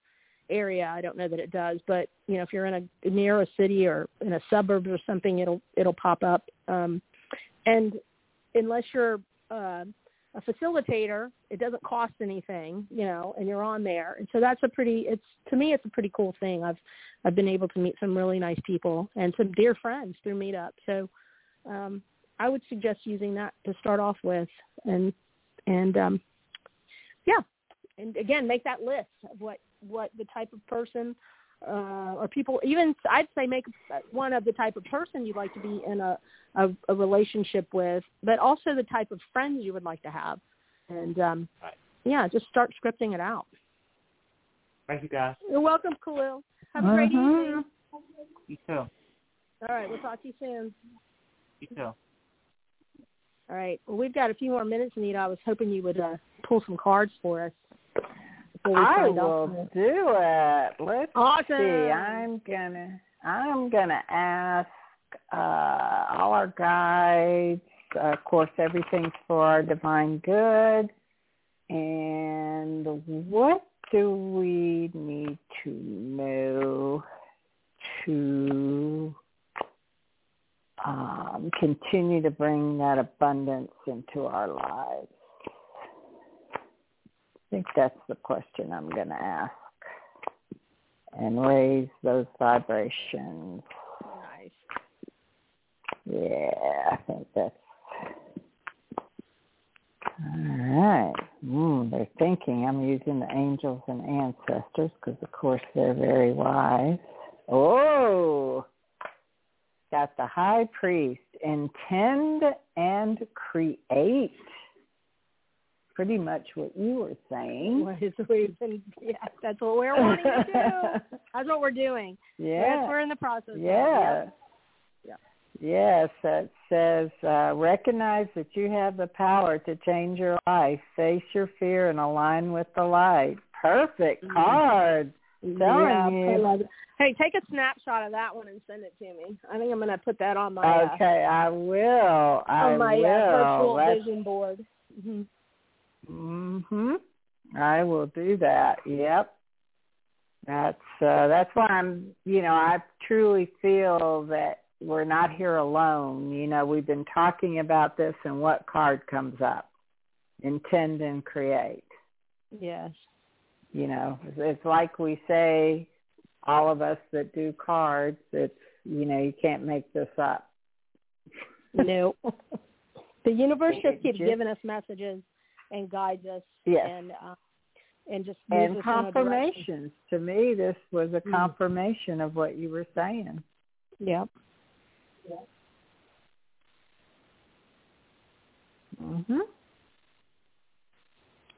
area, I don't know that it does, but you know, if you're in a near a city or in a suburb or something, it'll it'll pop up. Um, and unless you're uh, a facilitator, it doesn't cost anything, you know, and you're on there. And so that's a pretty. It's to me, it's a pretty cool thing. I've I've been able to meet some really nice people and some dear friends through Meetup. So um, I would suggest using that to start off with, and and um, yeah, and again, make that list of what what the type of person uh, or people even I'd say make one of the type of person you'd like to be in a, a a relationship with, but also the type of friends you would like to have, and um, Right. yeah, just start scripting it out. Thank you guys. You're welcome, Khalil. Have a great Mhm. evening. You too. All right, we'll talk to you soon. You too. All right. Well, we've got a few more minutes, Anita. I was hoping you would uh, pull some cards for us. Before we I will off. do it. Let's Awesome. see. I'm gonna I'm gonna ask uh, all our guides. Uh, of course, everything's for our divine good. And what do we need to know to um, continue to bring that abundance into our lives? I think that's the question I'm going to ask and raise those vibrations. Nice. Yeah, I think that's all right. Mm, they're thinking I'm using the angels and ancestors because, of course, they're very wise. Oh, got the high priest. Intend and create. Pretty much what you were saying. What is we've been, yeah, that's what we're wanting to do. That's what we're doing. Yeah. Yes, we're in the process. Yeah. Yeah. Yes, it says uh, recognize that you have the power to change your life. Face your fear and align with the light. Perfect Mhm. card. Yeah, Telling I you. Hey, take a snapshot of that one and send it to me. I think I'm going to put that on my uh, Okay, I will. I on my will. uh, virtual vision board. hmm Mhm. I will do that. Yep. That's uh that's why I'm, you know, I truly feel that we're not here alone. You know, we've been talking about this and what card comes up? Intend and create. Yes. You know, it's- like we say all of us that do cards, it's, you know, you can't make this up. No. the universe just keeps giving us messages and guides us Yes. and uh, and just and us in a direction. confirmations. To me, this was a Mm. confirmation of what you were saying. Yep. Mhm.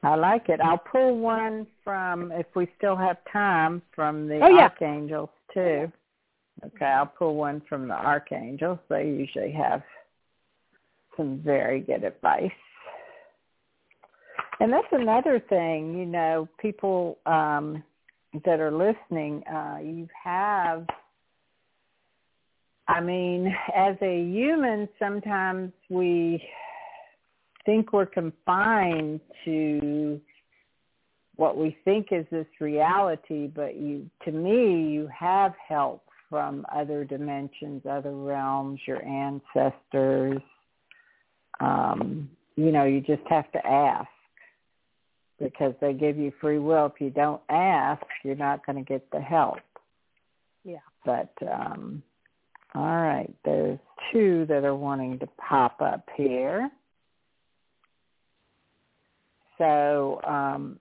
I like it. I'll pull one from, if we still have time, from the Oh, yeah. archangels too. Okay, I'll pull one from the archangels. They usually have some very good advice. And that's another thing, you know, people um, that are listening, uh, you have I mean, as a human, sometimes we think we're confined to what we think is this reality, but you, to me, you have help from other dimensions, other realms, your ancestors. Um, you know, you just have to ask because they give you free will. If you don't ask, you're not going to get the help. Yeah. But um, all right, there's two that are wanting to pop up here. So um,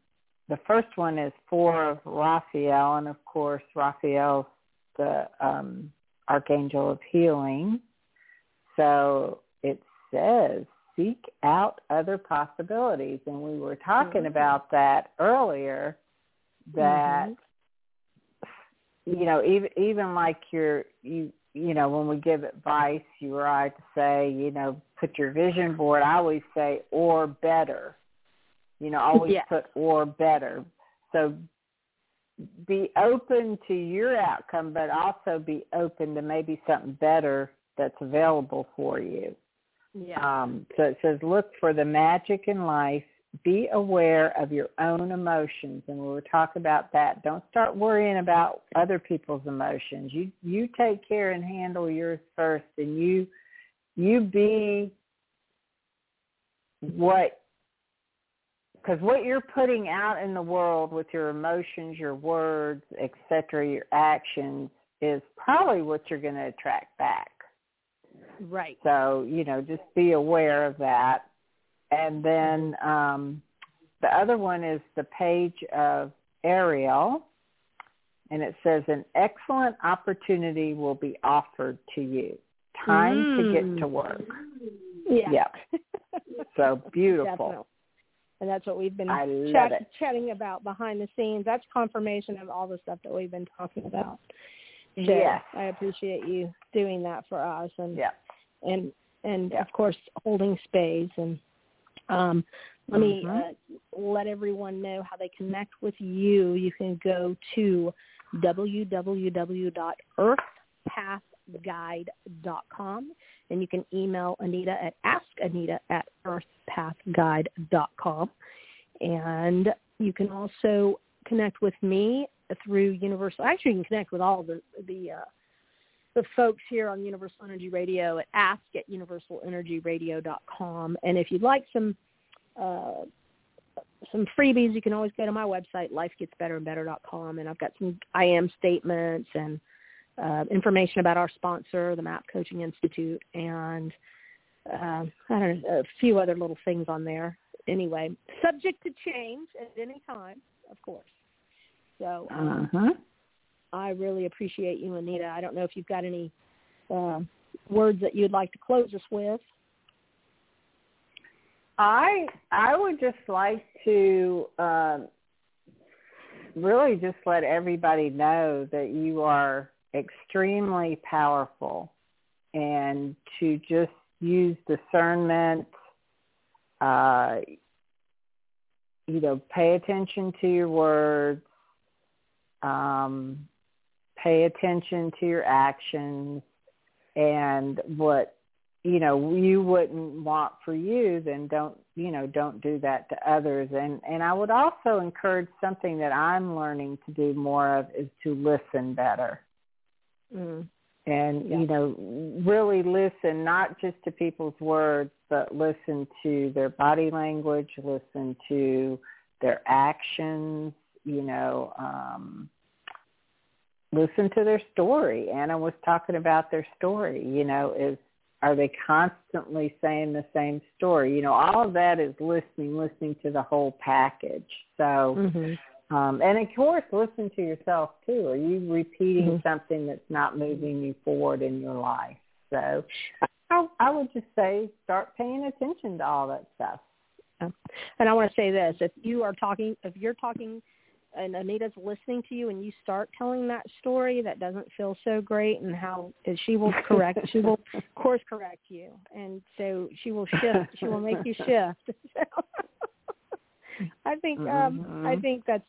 the first one is for Raphael, and of course Raphael's the um, archangel of healing. So it says seek out other possibilities, and we were talking Mhm. about that earlier. That Mhm. you know, even even like your you you know when we give advice, you were right to say you know put your vision board. I always say or better. You know, always Yeah. put or better. So be open to your outcome, but also be open to maybe something better that's available for you. Yeah. Um, so it says, look for the magic in life. Be aware of your own emotions, and we were talking about that. Don't start worrying about other people's emotions. You you take care and handle yours first, and you you be what because what you're putting out in the world with your emotions, your words, etc., your actions is probably what you're going to attract back. Right. So, you know, just be aware of that. And then um, the other one is the page of Ariel, and it says an excellent opportunity will be offered to you. Time to get Mm. to work. Yeah. Yep. So beautiful. Definitely. And that's what we've been chat- chatting about behind the scenes. That's confirmation of all the stuff that we've been talking about. So Yes. I appreciate you doing that for us and Yeah. And and of course holding space and um let me Mhm. uh, let everyone know how they connect with you. You can go to www.earthpathguide.com and you can email Anita at askanita at earthpathguide.com. And you can also connect with me through Universal. Actually, you can connect with all the the uh, the folks here on Universal Energy Radio at ask at universalenergyradio.com. And if you'd like some uh, some freebies, you can always go to my website, lifegetsbetterandbetter.com, and I've got some I am statements and uh, information about our sponsor, the MAP Coaching Institute, and uh, I don't know, a few other little things on there. Anyway, subject to change at any time, of course. So um, uh-huh. I really appreciate you, Anita. I don't know if you've got any uh, words that you'd like to close us with. I I would just like to um, really just let everybody know that you are extremely powerful and to just use discernment uh, you know pay attention to your words um, pay attention to your actions and what you know you wouldn't want for you then don't you know don't do that to others and and I would also encourage something that I'm learning to do more of is to listen better mm. and yeah. you know really listen not just to people's words but listen to their body language listen to their actions you know um listen to their story anna was talking about their story you know is are they constantly saying the same story? You know, all of that is listening, listening to the whole package. So, mm-hmm. um, and of course, listen to yourself too. Are you repeating mm-hmm. something that's not moving you forward in your life? So, I, I would just say start paying attention to all that stuff. And I want to say this: if you are talking, if you're talking and Anita's listening to you and you start telling that story that doesn't feel so great and how she will correct she will course correct you. And so she will shift she will make you shift. I think um mm-hmm. I think that's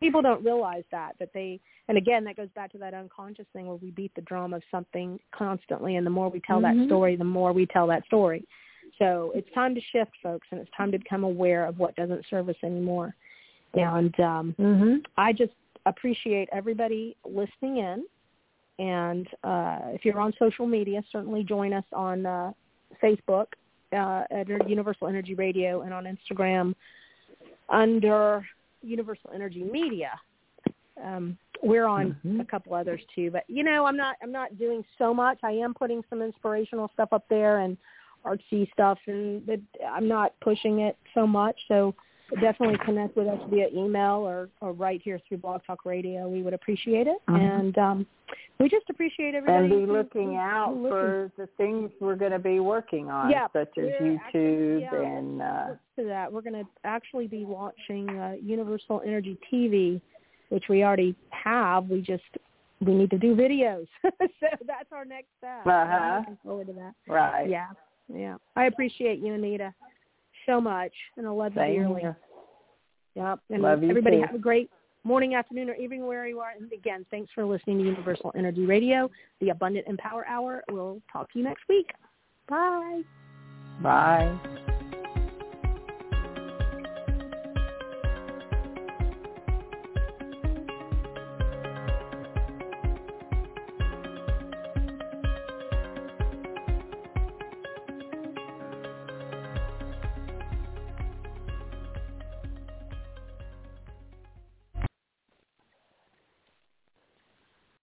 people don't realize that that they and again that goes back to that unconscious thing where we beat the drum of something constantly. And the more we tell mm-hmm. that story the more we tell that story. So it's time to shift folks and it's time to become aware of what doesn't serve us anymore and um, mm-hmm. I just appreciate everybody listening in. And uh, if you're on social media, certainly join us on uh, Facebook uh, at Universal Energy Radio and on Instagram under Universal Energy Media. Um, we're on mm-hmm. a couple others too, but you know, I'm not I'm not doing so much. I am putting some inspirational stuff up there and artsy stuff, and but I'm not pushing it so much. So definitely connect with us via email or, or right here through Blog Talk Radio. We would appreciate it. Mm-hmm. And um, we just appreciate everybody. And be looking out who for the things we're going to be working on, yeah, such as YouTube actually, yeah, and uh, to that. We're going to actually be launching uh, Universal Energy TV, which we already have. We just we need to do videos. so that's our next step. Uh-huh. I'm looking forward to that. Right. Yeah. Yeah. I appreciate you, Anita so much, and I love you dearly. Here. Yep. And love everybody too. have a great morning, afternoon, or evening where you are. And again, thanks for listening to Universal Energy Radio, the Abundant Empower Hour. We'll talk to you next week. Bye. Bye.